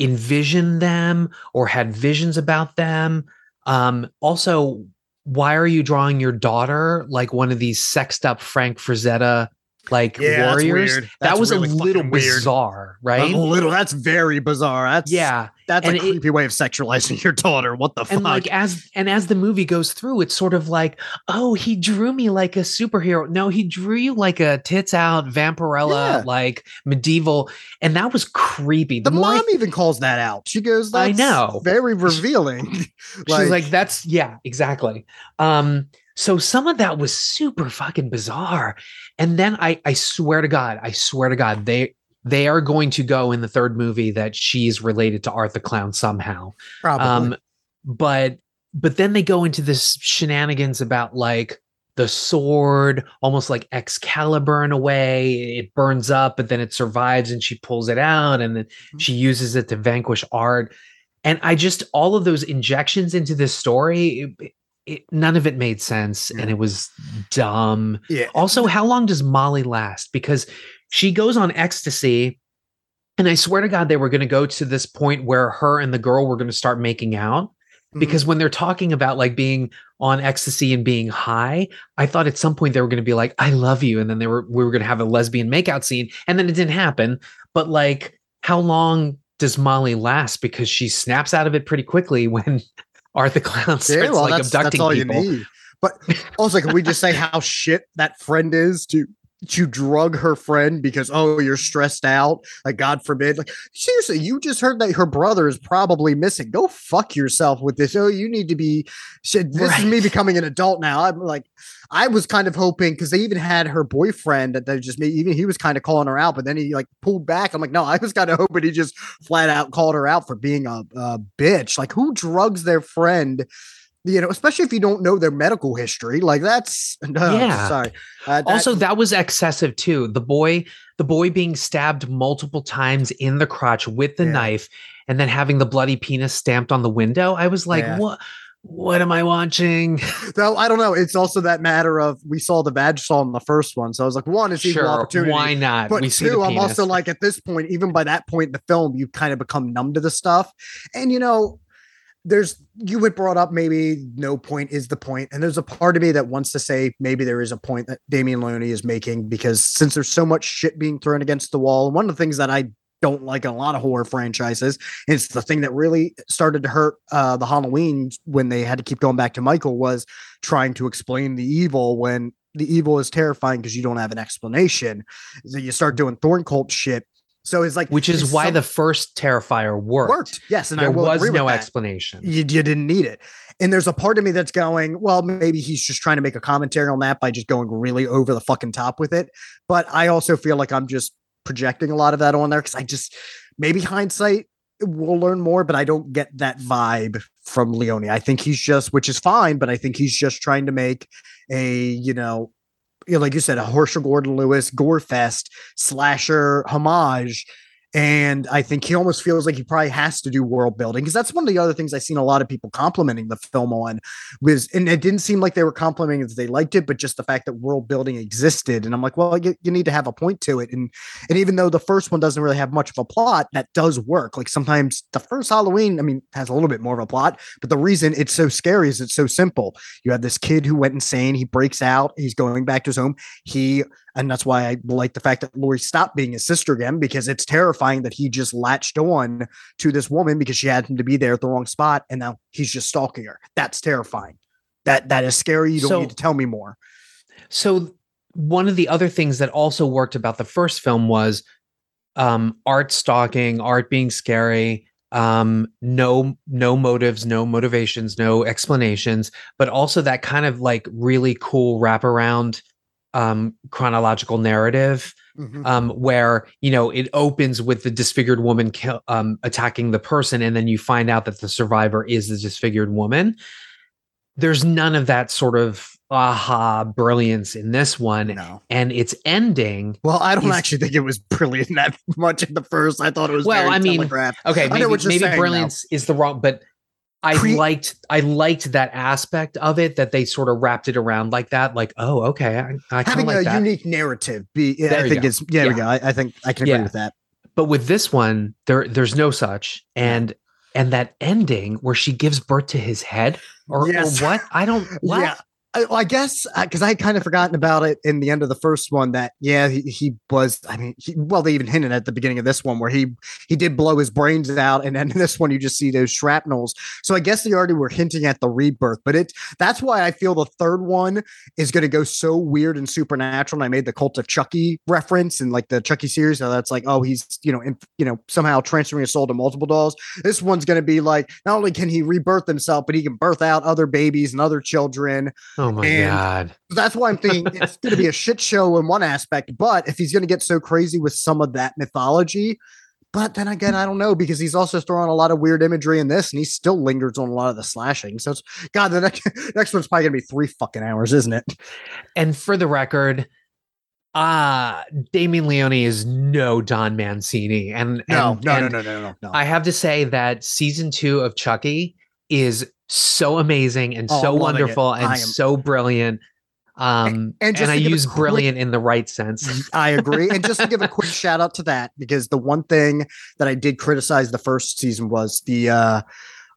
envisioned them or had visions about them. Um also why are you drawing your daughter like one of these sexed up Frank Frazetta like Yeah, warriors. That was really a little fucking weird. bizarre, right? A little. That's very bizarre. That's yeah. That's And a it- creepy way of sexualizing your daughter. What the And fuck? like as and as the movie goes through, it's sort of like, oh, he drew me like a superhero. No, he drew you like a tits out vampirella, Yeah. like medieval, and that was creepy. the I mom even calls that out. She goes, I know. very revealing." She's like, that's yeah, exactly. Um, so some of that was super fucking bizarre. And then I I swear to God, I swear to God, they they are going to go in the third movie that she's related to Art the Clown somehow. probably. Um, but but then they go into this shenanigans about like the sword, almost like Excalibur in a way. It burns up, but then it survives and she pulls it out and then Mm-hmm. she uses it to vanquish art. And I just all of those injections into this story, it, it, none of it made sense and it was dumb. yeah. Also, how long does Molly last? Because she goes on ecstasy. And I swear to God, they were going to go to this point where her and the girl were going to start making out. Mhm. Because when they're talking about like being on ecstasy and being high, I thought at some point they were going to be like, I love you. And then they were, we were going to have a lesbian makeout scene. And then it didn't happen. But like, how long does Molly last? Because she snaps out of it pretty quickly when Art the Clown starts Yeah, well, like that's, abducting that's all people. you need. But also, can we just say how shit that friend is to to drug her friend because oh you're stressed out. Like god forbid. Like seriously you just heard that her brother is probably missing. Go fuck yourself with this. Oh you need to be shit this is me becoming an adult now. I'm like i was kind of hoping because they even had her boyfriend that they just made even he was kind of calling her out but then he like pulled back. I'm like no i was kind of hoping he just flat out called her out for being a, a bitch. Like who drugs their friend you know, especially if you don't know their medical history, like that's no, Yeah. Sorry. Uh, that- also that was excessive too the boy the boy being stabbed multiple times in the crotch with the Yeah. knife and then having the bloody penis stamped on the window i was like Yeah. what what am i watching though I don't know. It's also that matter of we saw the badge saw in the first one, so I was like, one is equal sure opportunity. why not But we see the two, I'm also like at this point, even by that point in the film, you kind of become numb to the stuff. And you know, there's you had brought up maybe no point is the point, and there's a part of me that wants to say maybe there is a point that Damien Leone is making because since there's so much shit being thrown against the wall, one of the things that I don't like a lot of horror franchises is the thing that really started to hurt uh, the Halloween when they had to keep going back to Michael was trying to explain the evil when the evil is terrifying because you don't have an explanation. So you start doing thorn cult shit. So it's like which is why some- the first terrifier worked, worked. Yes, and I there was no explanation You, you didn't need it. And there's a part of me that's going, well, maybe he's just trying to make a commentary on that by just going really over the fucking top with it. But I also feel like I'm just projecting a lot of that on there because I just maybe hindsight we'll learn more, but I don't get that vibe from Leone. I think he's just, which is fine, but I think he's just trying to make a, you know, you know, like you said, a Herschell Gordon Lewis gore fest slasher homage. And I think he almost feels like he probably has to do world building because that's one of the other things I've seen a lot of people complimenting the film on was, and it didn't seem like they were complimenting that they liked it, but just the fact that world building existed. And I'm like, well, you, you need to have a point to it. And and even though the first one doesn't really have much of a plot, that does work. Like sometimes the first Halloween, I mean, has a little bit more of a plot, but the reason it's so scary is it's so simple. You have this kid who went insane. He breaks out. He's going back to his home. He and that's why I like the fact that Laurie stopped being his sister again because it's terrifying that he just latched on to this woman because she happened to be there at the wrong spot, and now he's just stalking her. That's terrifying. That that is scary. You don't So- need to tell me more. So one of the other things that also worked about the first film was um, art stalking, art being scary, um, no no motives, no motivations, no explanations, but also that kind of like really cool wraparound um, chronological narrative um, where you know it opens with the disfigured woman kill, um, attacking the person, and then you find out that the survivor is the disfigured woman. There's none of that sort of aha brilliance in this one, No. and its ending. Well, I don't is- actually think it was brilliant that much in the first. I thought it was Well, I mean, telegraphed. Okay, maybe, maybe saying now. brilliance is the wrong, but I Cre- liked I liked that aspect of it that they sort of wrapped it around like that. Like, oh, okay, I, I having like a that. unique narrative. Be yeah, There I think go. it's yeah, there we go. I, I think I can agree Yeah. with that. but with this one there there's no such and and that ending where she gives birth to his head or, Yes. or what i don't what Yeah. Uh, I, I guess uh, because I had kind of forgotten about it in the end of the first one. That yeah, he, he was. I mean, he, well, they even hinted at the beginning of this one where he he did blow his brains out, and then in this one you just see those shrapnels. So I guess they already were hinting at the rebirth. But it that's why I feel the third one is going to go so weird and supernatural. And I made the Cult of Chucky reference and like the Chucky series. So that's like, oh, he's you know, in, you know, somehow transferring his soul to multiple dolls. This one's going to be like not only can he rebirth himself, but he can birth out other babies and other children. Oh my And- god. That's why I'm thinking it's going to be a shit show in one aspect, but if he's going to get so crazy with some of that mythology, but then again, I don't know because he's also throwing a lot of weird imagery in this, and he still lingers on a lot of the slashing. So it's God. The next next one's probably going to be three fucking hours, isn't it? And for the record, uh Damien Leone is no Don Mancini. And, No, and- no, no, no, no, no, no. I have to say that season two of Chucky is so amazing and Oh, so it. wonderful and am- so brilliant. Um, and and, just I to give a use quick- brilliant in the right sense. I agree. And just to give a quick shout out to that, because the one thing that I did criticize the first season was the uh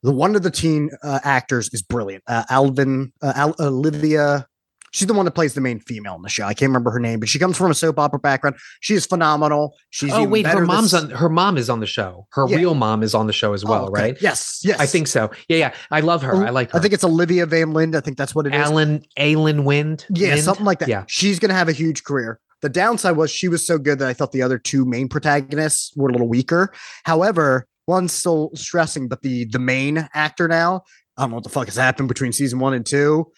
the one of the teen uh, actors is brilliant. Uh, Alvin uh, Al- Olivia She's the one that plays the main female in the show. I can't remember her name, but she comes from a soap opera background. She is phenomenal. She's oh wait, her mom's s- on her mom is on the show. Her Yeah. real mom is on the show as well, Oh, okay. right? Yes, yes. I think so. Yeah, yeah. I love her. I like her. I think it's Olivia Van Lind. I think that's what it is. Alan Alan Wind. Yeah, something like that. Yeah. She's going to have a huge career. The downside was she was so good that I thought the other two main protagonists were a little weaker. However, one's still stressing, but the the main actor now, I don't know what the fuck has happened between season one and two.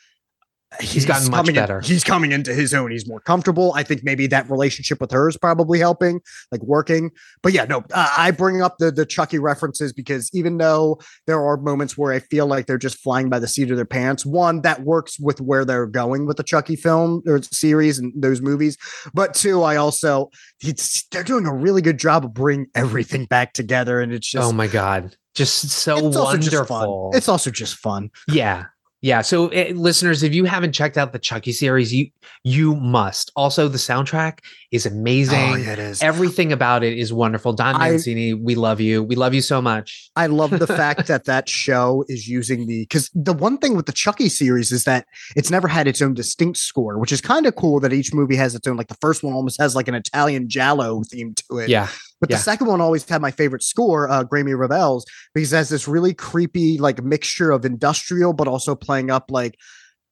He's gotten much coming in- better. he's coming into his own. He's more comfortable. I think maybe that relationship with her is probably helping, like working. But yeah, no, uh, I bring up the the Chucky references because even though there are moments where I feel like they're just flying by the seat of their pants, one that works with where they're going with the Chucky film or series and those movies. But two, I also it's, they're doing a really good job of bringing everything back together, and it's just oh my god. Just so it's also just wonderful. It's also just fun. Yeah. Yeah. So, eh, listeners, if you haven't checked out the Chucky series, you you must. Also, the soundtrack is amazing. Oh, yeah, it is. Everything about it is wonderful. Don I- Mancini, we love you. We love you so much. I love the fact that that show is using the because the one thing with the Chucky series is that it's never had its own distinct score, which is kind of cool that each movie has its own. Like the first one almost has like an Italian giallo theme to it. Yeah. But yeah. the second one always had my favorite score, uh, Graeme Revell's, because it has this really creepy like mixture of industrial, but also playing up like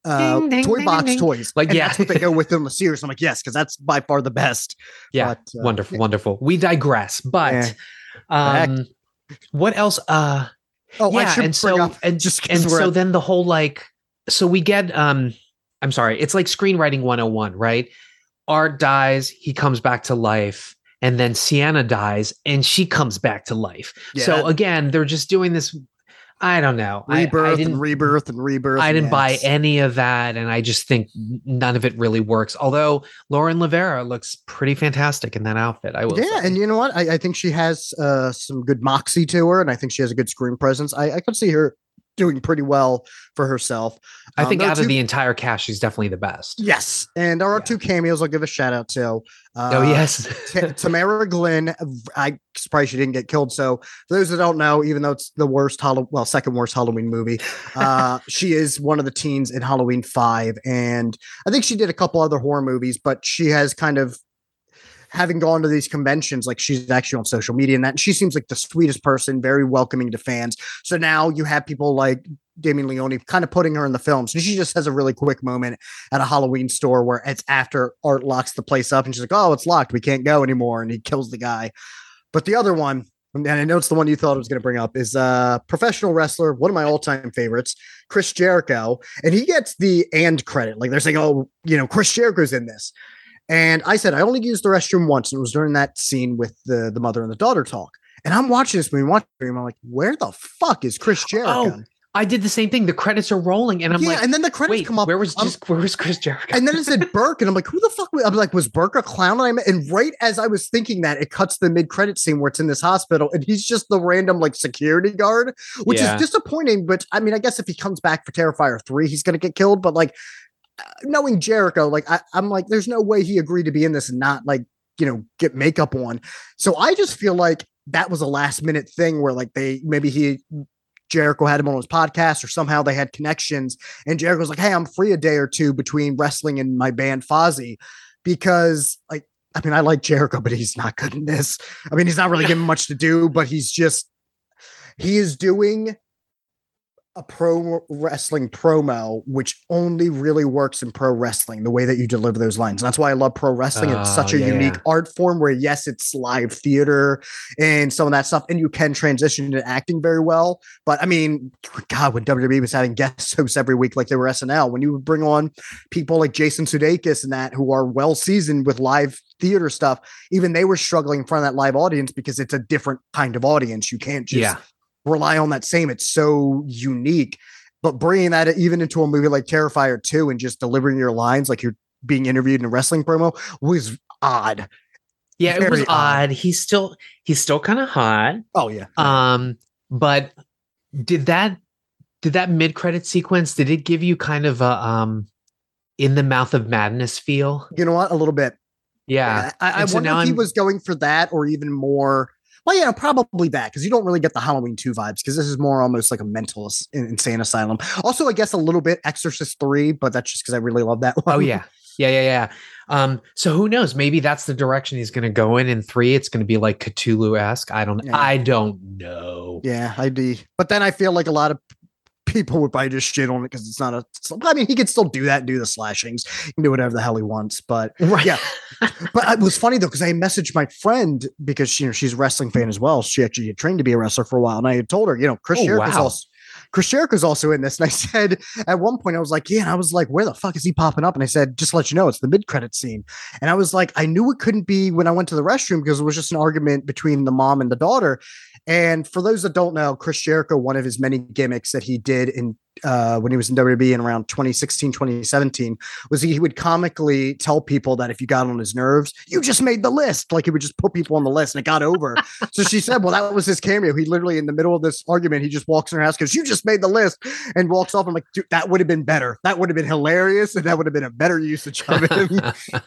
uh, Ding, ding, toy ding, box toys. Like, And yeah. that's what they go with in the series. I'm like, yes, because that's by far the best. Yeah. But, uh, wonderful. Wonderful. We digress. But Yeah. Um what else? Uh Oh, yeah, and so and just and so at- then the whole like so we get um I'm sorry, it's like screenwriting 101, right? Art dies, he comes back to life, and then Sienna dies and she comes back to life. Yeah, so that- again, they're just doing this I don't know. I- I, rebirth didn't and rebirth and rebirth. I didn't buy any of that, and I just think none of it really works. Although Lauren LaVera looks pretty fantastic in that outfit, I will. Yeah, say. and you know what? I, I think she has uh, some good moxie to her, and I think she has a good screen presence. I, I could see her doing pretty well for herself. I Um, think out of the entire cast, she's definitely the best. yes, and there are Yeah. two cameos I'll give a shout out to. Uh, oh yes, Ta- Tamara Glynn, I surprised she didn't get killed. So for those that don't know, even though it's the worst Halloween, well, second worst Halloween movie, uh, she is one of the teens in Halloween Five, and I think she did a couple other horror movies, but she has kind of having gone to these conventions, like she's actually on social media and that, and she seems like the sweetest person, very welcoming to fans. So now you have people like Damien Leone kind of putting her in the film. So she just has a really quick moment at a Halloween store where it's after Art locks the place up and she's like, Oh, it's locked. We can't go anymore. And he kills the guy. But the other one, and I know it's the one you thought I was going to bring up, is uh professional wrestler, one of my all-time favorites, Chris Jericho. And he gets the and credit. Like they're saying, Oh, you know, Chris Jericho's in this. And I said, I only used the restroom once, and it was during that scene with the, the mother and the daughter talk. And I'm watching this movie, watching it, and I'm like, where the fuck is Chris Jericho? Oh, I did the same thing. The credits are rolling, and I'm yeah, like, and then the credits wait, come up. where was um, just where was Chris Jericho? and then it said Burke, and I'm like, who the fuck? was-" I'm like, was Burke a clown? And, I met, and right as I was thinking that, it cuts the mid credit scene where it's in this hospital, and he's just the random like security guard, which Yeah. is disappointing. But I mean, I guess if he comes back for Terrifier three, he's gonna get killed. But like knowing Jericho, like I, I'm like, there's no way he agreed to be in this and not like you know get makeup on. So I just feel like that was a last minute thing where like they maybe he Jericho had him on his podcast or somehow they had connections. And Jericho was like, Hey, I'm free a day or two between wrestling and my band Fozzy because like I mean, I like Jericho, but he's not good in this. I mean, he's not really given much to do, but he's just he is doing a pro wrestling promo, which only really works in pro wrestling, the way that you deliver those lines. And that's why I love pro wrestling. it's such Oh, a yeah, unique yeah. art form where, yes, it's live theater and some of that stuff, and you can transition into acting very well. But I mean, God, when WWE was having guest hosts every week, like they were SNL, when you would bring on people like Jason Sudeikis and that who are well seasoned with live theater stuff, even they were struggling in front of that live audience because it's a different kind of audience. You can't just Yeah. Rely on that same. It's so unique. But bringing that even into a movie like Terrifier 2 and just delivering your lines like you're being interviewed in a wrestling promo was odd. Yeah, it was odd. odd. He's still he's still kind of hot. Oh, yeah. Um, but did that did that mid credit sequence did it give you kind of a um in the mouth of madness feel? You know what? A little bit. Yeah. I, I so wonder if he I'm- was going for that or even more. Well, yeah, probably that because you don't really get the Halloween 2 vibes because this is more almost like a mental insane asylum. Also, I guess a little bit Exorcist 3, but that's just because I really love that one. Oh yeah. Yeah, yeah, yeah. Um, so who knows? Maybe that's the direction he's gonna go in. In three, it's gonna be like Cthulhu-esque. I don't Yeah. I don't know. Yeah, I do. But then I feel like a lot of people would probably just shit on it because it's not a. I mean, he could still do that, and do the slashings, can do whatever the hell he wants. But Right. yeah, but it was funny though because I messaged my friend because she, you know, she's a wrestling fan as well. She actually had trained to be a wrestler for a while, and I had told her, you know, Chris Oh, Jericho's wow. also. Chris Jericho's also in this. And I said at one point, I was like, yeah. And I was like, where the fuck is he popping up? And I said, just let you know, it's the mid credit scene. And I was like, I knew it couldn't be when I went to the restroom because it was just an argument between the mom and the daughter. And for those that don't know, Chris Jericho, one of his many gimmicks that he did in uh, when he was in WWE in around 2016, 2017, was he would comically tell people that if you got on his nerves, you just made the list. Like he would just put people on the list and it got over. so she said, well, that was his cameo. He literally, in the middle of this argument, he just walks in her house, goes, you just made the list and walks off. I'm like, dude, that would have been better. That would have been hilarious. And that would have been a better usage of him.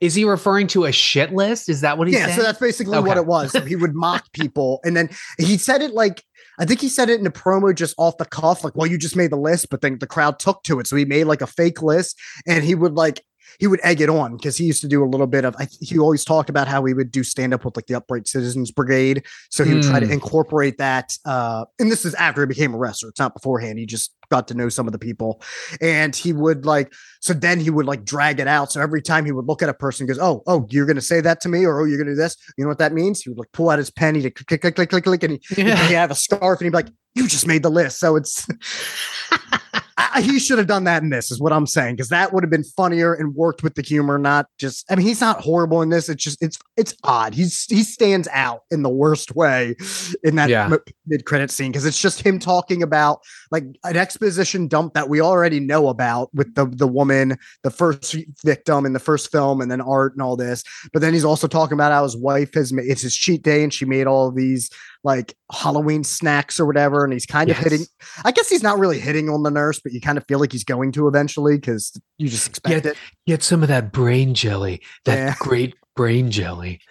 Is he referring to a shit list? Is that what he yeah, saying? so that's basically what it was. So he would mock people, and then he said it like I think he said it in a promo just off the cuff, like, "Well, you just made the list," but then the crowd took to it, so he made like a fake list, and he would like he would egg it on because he used to do a little bit of. I, he always talked about how he would do stand up with like the Upright Citizens Brigade, so he would try to Hmm. incorporate that. Uh, and this is after he became a wrestler; it's not beforehand. He just got to know some of the people, and he would like so then he would like drag it out. So every time he would look at a person, he goes, "Oh, oh, you're gonna say that to me, or oh, you're gonna do this." You know what that means? He would like pull out his pen, he'd click, click, click, click, click, and he, Yeah. he'd have a scarf, and he'd be like, "You just made the list." So it's I, he should have done that in this, is what I'm saying, because that would have been funnier and worked with the humor, not just. I mean, he's not horrible in this. It's just it's it's odd. He's he stands out in the worst way in that Yeah. mid credit scene because it's just him talking about like an exposition dump that we already know about with the the woman, the first victim in the first film, and then art and all this. But then he's also talking about how his wife has made it's his cheat day and she made all these like Halloween snacks or whatever, and he's kind Yes. of hitting. I guess he's not really hitting on the nurse, but you kind of feel like he's going to eventually because you just expect Yeah. it. Get some of that brain jelly. That Yeah. great brain jelly.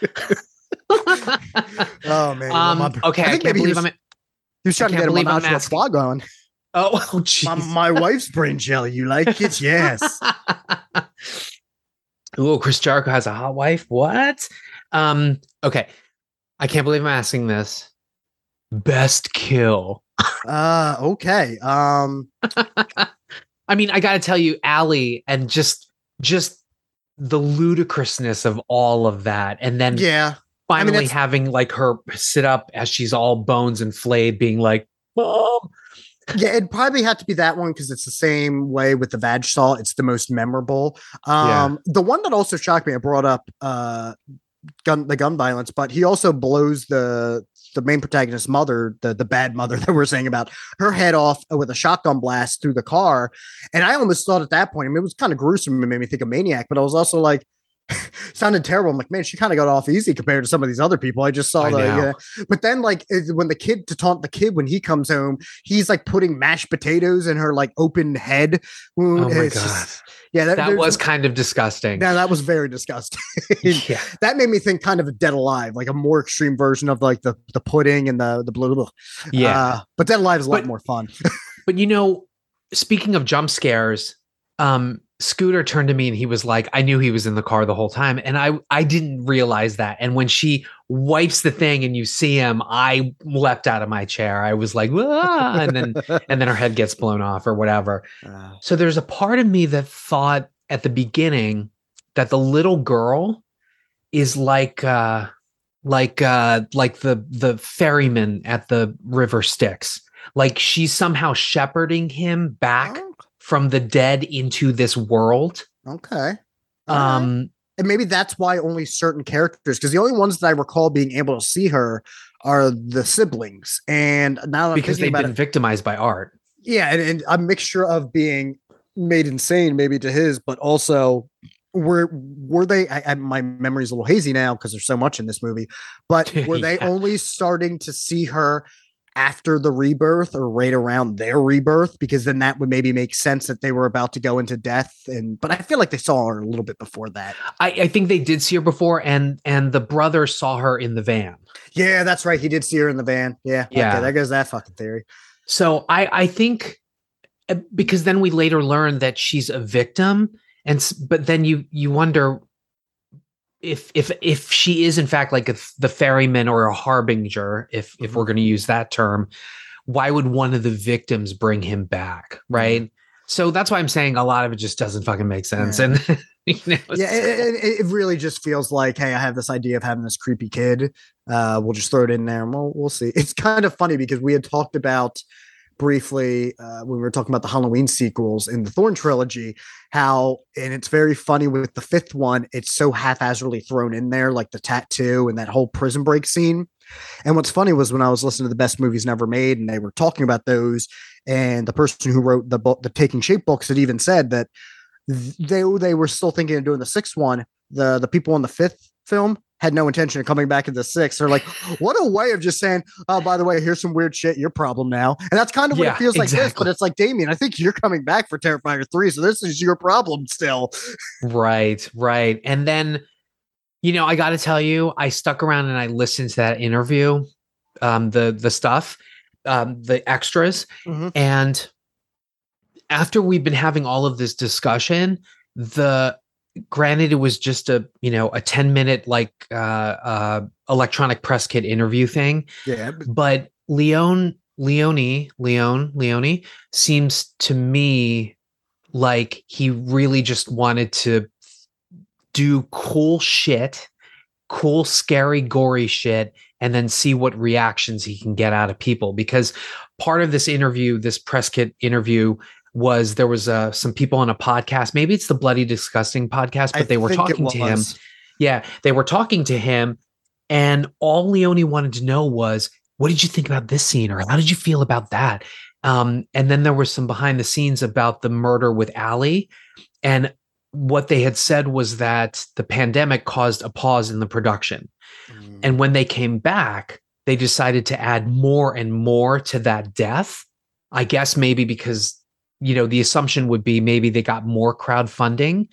Oh man! um, my- okay, I, think can't believe I'm. he was trying to get a menage a trois going. Oh, oh, My, my wife's brain jelly. You like it? Yes. oh, Chris Jericho has a hot wife. What? Um. Okay, I can't believe I'm asking this. Best kill. Uh okay. Um I mean, I got to tell you, Allie, and just just the ludicrousness of all of that, and then yeah. I mean, finally having like her sit up as she's all bones and flayed, being like, "Mom." Yeah, it'd probably had to be that one because it's the same way with the vag saw. It's the most memorable. Yeah. Um the one that also shocked me, I brought up uh gun the gun violence, but he also blows the the main protagonist's mother, the the bad mother that we're saying about, her head off with a shotgun blast through the car. And I almost thought at that point, I mean, it was kind of gruesome. It made me think of Maniac, but I was also like, sounded terrible. I'm like, man, she kind of got off easy compared to some of these other people. I just saw I the, uh, but then like when the kid to taunt the kid when he comes home, he's like putting mashed potatoes in her like open head wound. Oh my god, just- yeah, that, that was kind of disgusting. yeah, that was very disgusting. yeah, that made me think kind of a Dead Alive, like a more extreme version of like the the pudding and the the blah, blah, blah. yeah. Uh, but Dead Alive is a lot But- more fun. But you know, speaking of jump scares, um, Scooter turned to me and he was like, I knew he was in the car the whole time. And I I didn't realize that. And when she wipes the thing and you see him, I leapt out of my chair. I was like, "Ah," and then and then her head gets blown off or whatever. Uh, So there's a part of me that thought at the beginning that the little girl is like uh like uh like the the ferryman at the river Styx. Like she's somehow shepherding him back Oh. From the dead into this world. okay. All right. Um and maybe that's why only certain characters because the only ones that I recall being able to see her are the siblings. And now because they've been it, victimized by art. yeah, and, and a mixture of being made insane maybe to his, but also were were they? I, I, my memory's a little hazy now because there's so much in this movie. But were they only starting to see her? After the rebirth, or right around their rebirth, because then that would maybe make sense that they were about to go into death. And but I feel like they saw her a little bit before that. I, I think they did see her before, and and the brother saw her in the van. Yeah, that's right. He did see her in the van. Yeah. Yeah. Okay, there goes that fucking theory. So I I think uh, because then we later learn that she's a victim, and but then you you wonder if if if she is in fact like a, the ferryman or a harbinger, if if we're going to use that term, why would one of the victims bring him back, right? So that's why I'm saying a lot of it just doesn't fucking make sense, Yeah. and you know, Yeah, it, it, it really just feels like, hey, I have this idea of having this creepy kid. Uh, we'll just throw it in there and we'll, we'll see. It's kind of funny because we had talked about briefly uh, when we were talking about the Halloween sequels in the Thorn trilogy, how, and it's very funny with the fifth one, it's so haphazardly thrown in there, like the tattoo and that whole prison break scene. And what's funny was when I was listening to the best movies never made, and they were talking about those, and the person who wrote the book, the Taking Shape books, had even said that th- they they were still thinking of doing the sixth one. The the people in the fifth film had no intention of coming back in the sixth. They're like, what a way of just saying, oh, by the way, here's some weird shit, your problem now. And that's kind of what Yeah, it feels like this, but it's like Damien, I think you're coming back for Terrifier 3, so this is your problem still. Right, right. And then, you know, I got to tell you, I stuck around and I listened to that interview, um, the the stuff, um, the extras, Mhm. and after we've been having all of this discussion, the granted it was just a you know a 10 minute like uh uh electronic press kit interview thing Yeah. but Leon Leone Leon Leone seems to me like he really just wanted to do cool shit, cool, scary, gory shit, and then see what reactions he can get out of people. Because part of this interview, this press kit interview, was there was uh, some people on a podcast. Maybe it's the Bloody Disgusting podcast, but I they were talking to him. Yeah, they were talking to him, and all Leone wanted to know was, "What did you think about this scene?" or "How did you feel about that?" Um, and then there was some behind the scenes about the murder with Allie, and what they had said was that the pandemic caused a pause in the production, Mm. and when they came back, they decided to add more and more to that death. I guess maybe because you know the assumption would be maybe they got more crowdfunding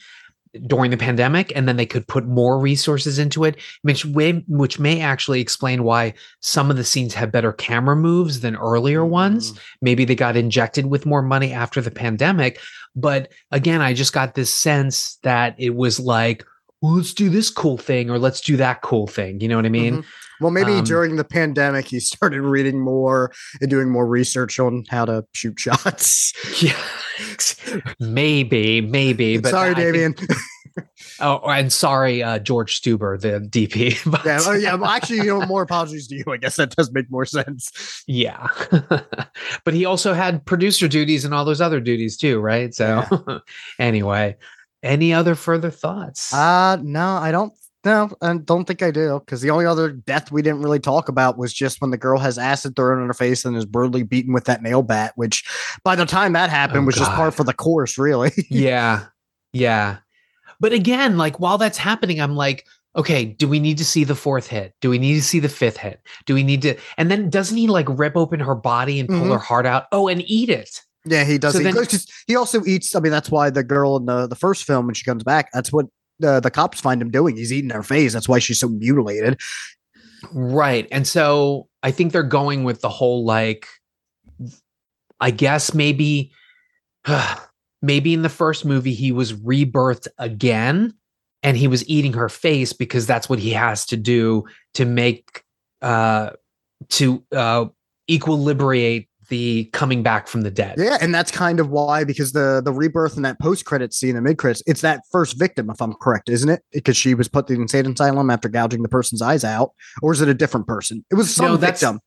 during the pandemic and then they could put more resources into it which may, which may actually explain why some of the scenes have better camera moves than earlier ones Mm. maybe they got injected with more money after the pandemic but again i just got this sense that it was like well, let's do this cool thing or let's do that cool thing you know what i mean Mhm. Well, maybe Um, during the pandemic, he started reading more and doing more research on how to shoot shots. yeah maybe maybe but Sorry, Damien. oh and sorry uh George Steuber the dp but, yeah, well, yeah. Well, actually, you know, more apologies to you. I guess that does make more sense. Yeah. but he also had producer duties and all those other duties too, right? So anyway, any other further thoughts? Uh no, I don't. No, I don't think I do. Because the only other death we didn't really talk about was just when the girl has acid thrown in her face and is brutally beaten with that nail bat. Which, by the time that happened, Oh, was just God. par for the course, really. yeah. Yeah. But again, like while that's happening, I'm like, okay, do we need to see the fourth hit? Do we need to see the fifth hit? Do we need to? And then doesn't he like rip open her body and pull Mhm. her heart out? Oh, and eat it. Yeah, he does. So then- he also eats. I mean, that's why the girl in the, the first film when she comes back, that's what the the cops find him doing. He's eating her face. That's why she's so mutilated. Right. And so I think they're going with the whole like, I guess maybe, maybe in the first movie he was rebirthed again and he was eating her face because that's what he has to do to make, uh, to uh, equilibrate the coming back from the dead. Yeah, and that's kind of why because the the rebirth and that post credit scene, the mid credits, it's that first victim, if I'm correct, isn't it? Because she was put in the insane asylum after gouging the person's eyes out, or is it a different person? It was some No, that's- victim.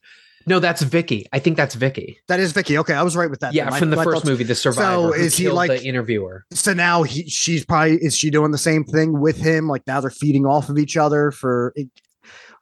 No, that's Vicky. I think that's Vicky. That is Vicky. Okay, I was right with that. Yeah. I- from the first thought- movie, The Survivor. who is he like- the interviewer? So now he, she's probably is she doing the same thing with him? Like now they're feeding off of each other for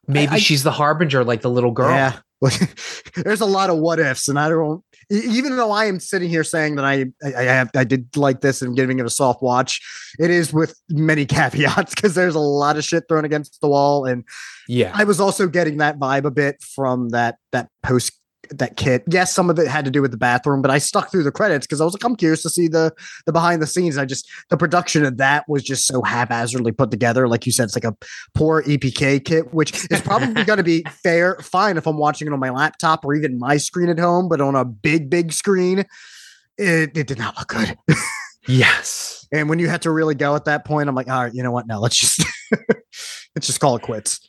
Maybe I- she's the harbinger, like the little girl. Yeah. There's a lot of what ifs, and I don't. Even though I am sitting here saying that I I, I have I did like this and giving it a soft watch, it is with many caveats because there's a lot of shit thrown against the wall, and Yeah. I was also getting that vibe a bit from that that post that kit. Yes, some of it had to do with the bathroom, but I stuck through the credits because I was like, I'm curious to see the the behind the scenes. I just the production of that was just so haphazardly put together. Like you said, it's like a poor EPK kit, which is probably going to be fair, fine if I'm watching it on my laptop or even my screen at home, but on a big, big screen, it, it did not look good. Yes. And when you had to really go at that point, I'm like, all right, you know what? No, let's just let's just call it quits.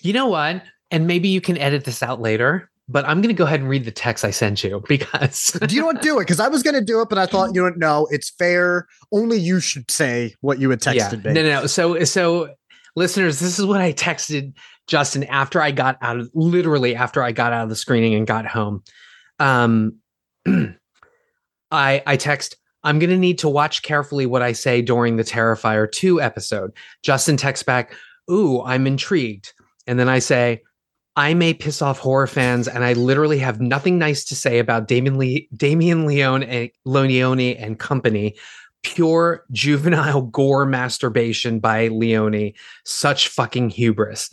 You know what? And maybe you can edit this out later, but I'm going to go ahead and read the text I sent you because do you know what? Do it because I was going to do it, but I thought, you don't know. it's fair. Only you should say what you had yeah, texted no, me. no, no. So, so listeners, this is what I texted Justin after I got out of literally after I got out of the screening and got home. Um, I I text. I'm going to need to watch carefully what I say during the Terrifier 2 episode. Justin texts back, Ooh, I'm intrigued. And then I say, I may piss off horror fans, and I literally have nothing nice to say about Damien, Damien Leone, and, Leone and company. Pure juvenile gore masturbation by Leone. Such fucking hubris.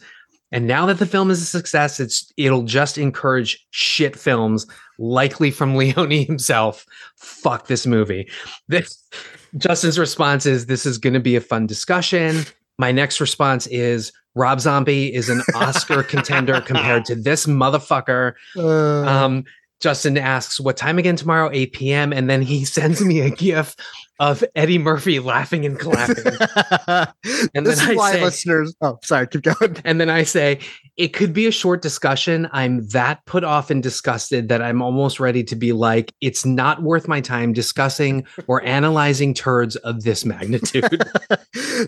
And now that the film is a success, it's it'll just encourage shit films, likely from Leone himself. Fuck this movie. This Justin's response is this is gonna be a fun discussion. My next response is Rob Zombie is an Oscar contender compared to this motherfucker. Uh, Um, Justin asks, What time again tomorrow? 8 p.m. And then he sends me a gif of Eddie Murphy laughing and clapping. And this then is I why say- listeners. Oh, sorry, keep going. And then I say, It could be a short discussion. I'm that put off and disgusted that I'm almost ready to be like, It's not worth my time discussing or analyzing turds of this magnitude.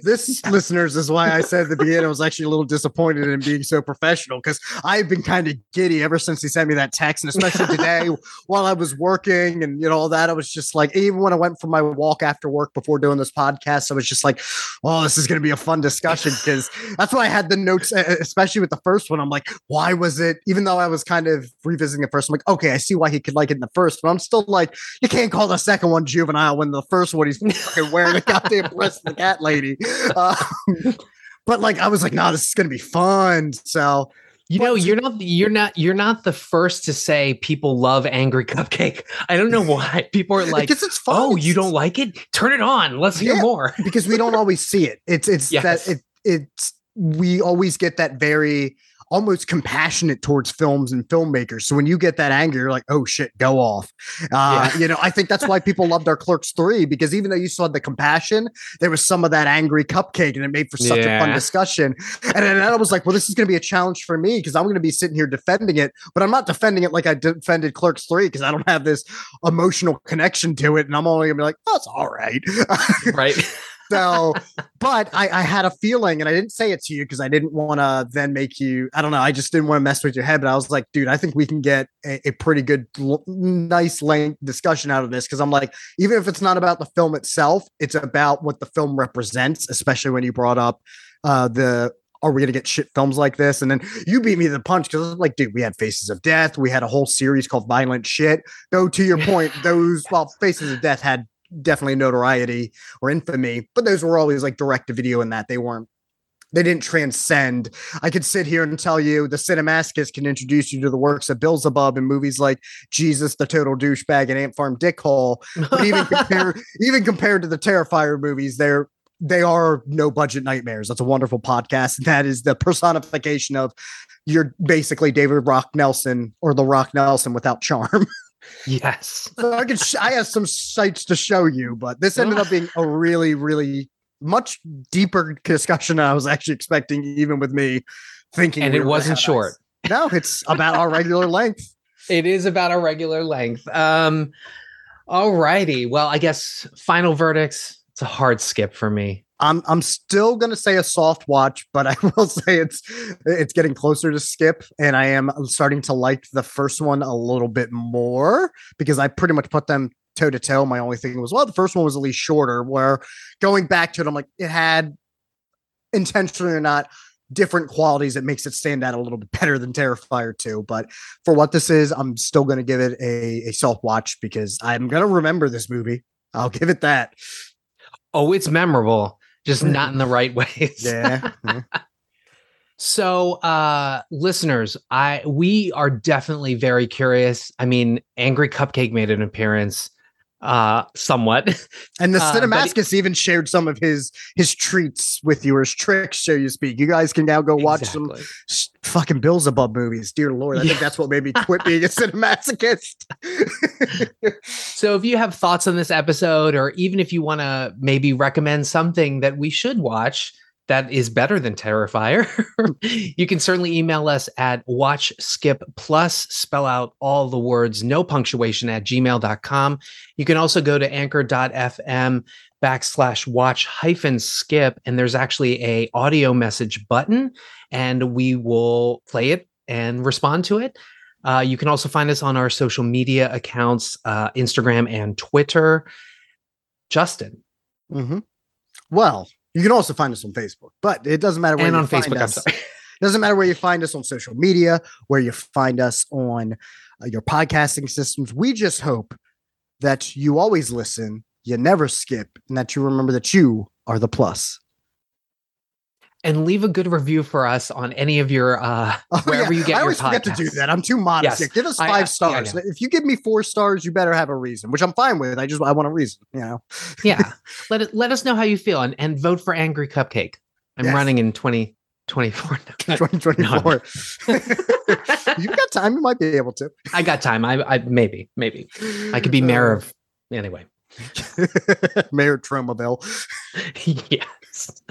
this listeners is why I said at the beginning I was actually a little disappointed in being so professional because I've been kind of giddy ever since he sent me that text, and especially today while I was working and you know all that. I was just like, even when I went for my walk after work before doing this podcast, I was just like, oh, this is going to be a fun discussion because that's why I had the notes, especially with the first one. I'm like, why was it? Even though I was kind of revisiting the first, I'm like, okay, I see why he could like it in the first, but I'm still like, you can't call the second one juvenile when the first one he's fucking wearing the goddamn breast of the cat lady. Um, but like, I was like, no, this is gonna be fun. So You know, you're not you're not you're not the first to say people love angry cupcake. I don't know why. People are like, because it's fun. "Oh, you don't like it? Turn it on. Let's hear Yeah. more." because we don't always see it. It's it's Yes. that it it's we always get that very almost compassionate towards films and filmmakers. So when you get that anger, you're like, oh shit, go off. Uh, Yeah. You know, I think that's why people loved our Clerks 3 because even though you saw the compassion, there was some of that angry cupcake and it made for such a fun discussion. And then I was like, well, this is going to be a challenge for me because I'm going to be sitting here defending it, but I'm not defending it like I defended Clerks 3 because I don't have this emotional connection to it. And I'm only going to be like, oh, it's all right. right? So, but I, I had a feeling, and I didn't say it to you because I didn't want to then make you. I don't know. I just didn't want to mess with your head. But I was like, dude, I think we can get a, a pretty good, l- nice length discussion out of this because I'm like, even if it's not about the film itself, it's about what the film represents. Especially when you brought up uh, the. Are we gonna get shit films like this? And then you beat me to the punch because I was like, dude, we had Faces of Death. We had a whole series called Violent Shit. Though to your point, those well, Faces of Death had definitely notoriety or infamy, but those were always like direct to video in that they weren't they didn't transcend. I could sit here and tell you the Cinemasochist can introduce you to the works of Beelzebub in movies like Jesus, the Total Douchebag, and Ant Farm Dickhole. But even compared, even compared to the Terrifier movies, they're they are no budget nightmares. That's a wonderful podcast. That is the personification of you're basically David Rock Nelson or the Rock Nelson without charm. Yes. so I could sh- I have some sites to show you, but this ended up being a really, really much deeper discussion than I was actually expecting, even with me thinking. And we it wasn't short. ice. No, it's about our regular length. It is about our regular length. Um, all righty. Well, I guess final verdicts. It's a hard skip for me. I'm I'm still gonna say a soft watch, but I will say it's it's getting closer to skip, and I am starting to like the first one a little bit more because I pretty much put them toe to toe. My only thing was well, the first one was at least shorter. Where going back to it, I'm like it had intentionally or not different qualities that makes it stand out a little bit better than Terrifier 2. But for what this is, I'm still gonna give it a, a soft watch because I'm gonna remember this movie. I'll give it that. Oh, it's memorable, just not in the right ways. Yeah. yeah. So, uh, listeners, I we are definitely very curious. I mean, Angry Cupcake made an appearance, uh, somewhat. And the Uh, but- Cinemasochist even shared some of his his treats with you, or his tricks, so you speak. You guys can now go watch some Exactly. s- fucking Beelzebub movies. Dear Lord, I think that's what made me quit being a Cinemasochist. So, if you have thoughts on this episode, or even if you want to maybe recommend something that we should watch that is better than Terrifier, you can certainly email us at watch skip plus spell out all the words, no punctuation at gmail.com. You can also go to anchor.fm backslash watch hyphen skip, and there's actually a audio message button, and we will play it and respond to it. Uh, you can also find us on our social media accounts, uh, Instagram and Twitter. Justin, Mhm. Well, you can also find us on Facebook, but it doesn't matter where and you on find Facebook, I'm us. sorry. Doesn't matter where you find us on social media, where you find us on uh, your podcasting systems. We just hope that you always listen, you never skip, and that you remember that you are the plus. And leave a good review for us on any of your uh, Oh, wherever yeah. you get I your always forget to do that. I'm too modest. Yes. Yeah, give us I- five yeah, I stars. know. if you give me four stars, you better have a reason, which I'm fine with. I just I want a reason, you know. yeah, let it let us know how you feel and, and vote for Angry Cupcake. I'm Yes. running in 2024. 2024. You've got time. You might be able to. I got time. I, I maybe maybe I could be mayor of anyway. Mayor Tromaville. yes.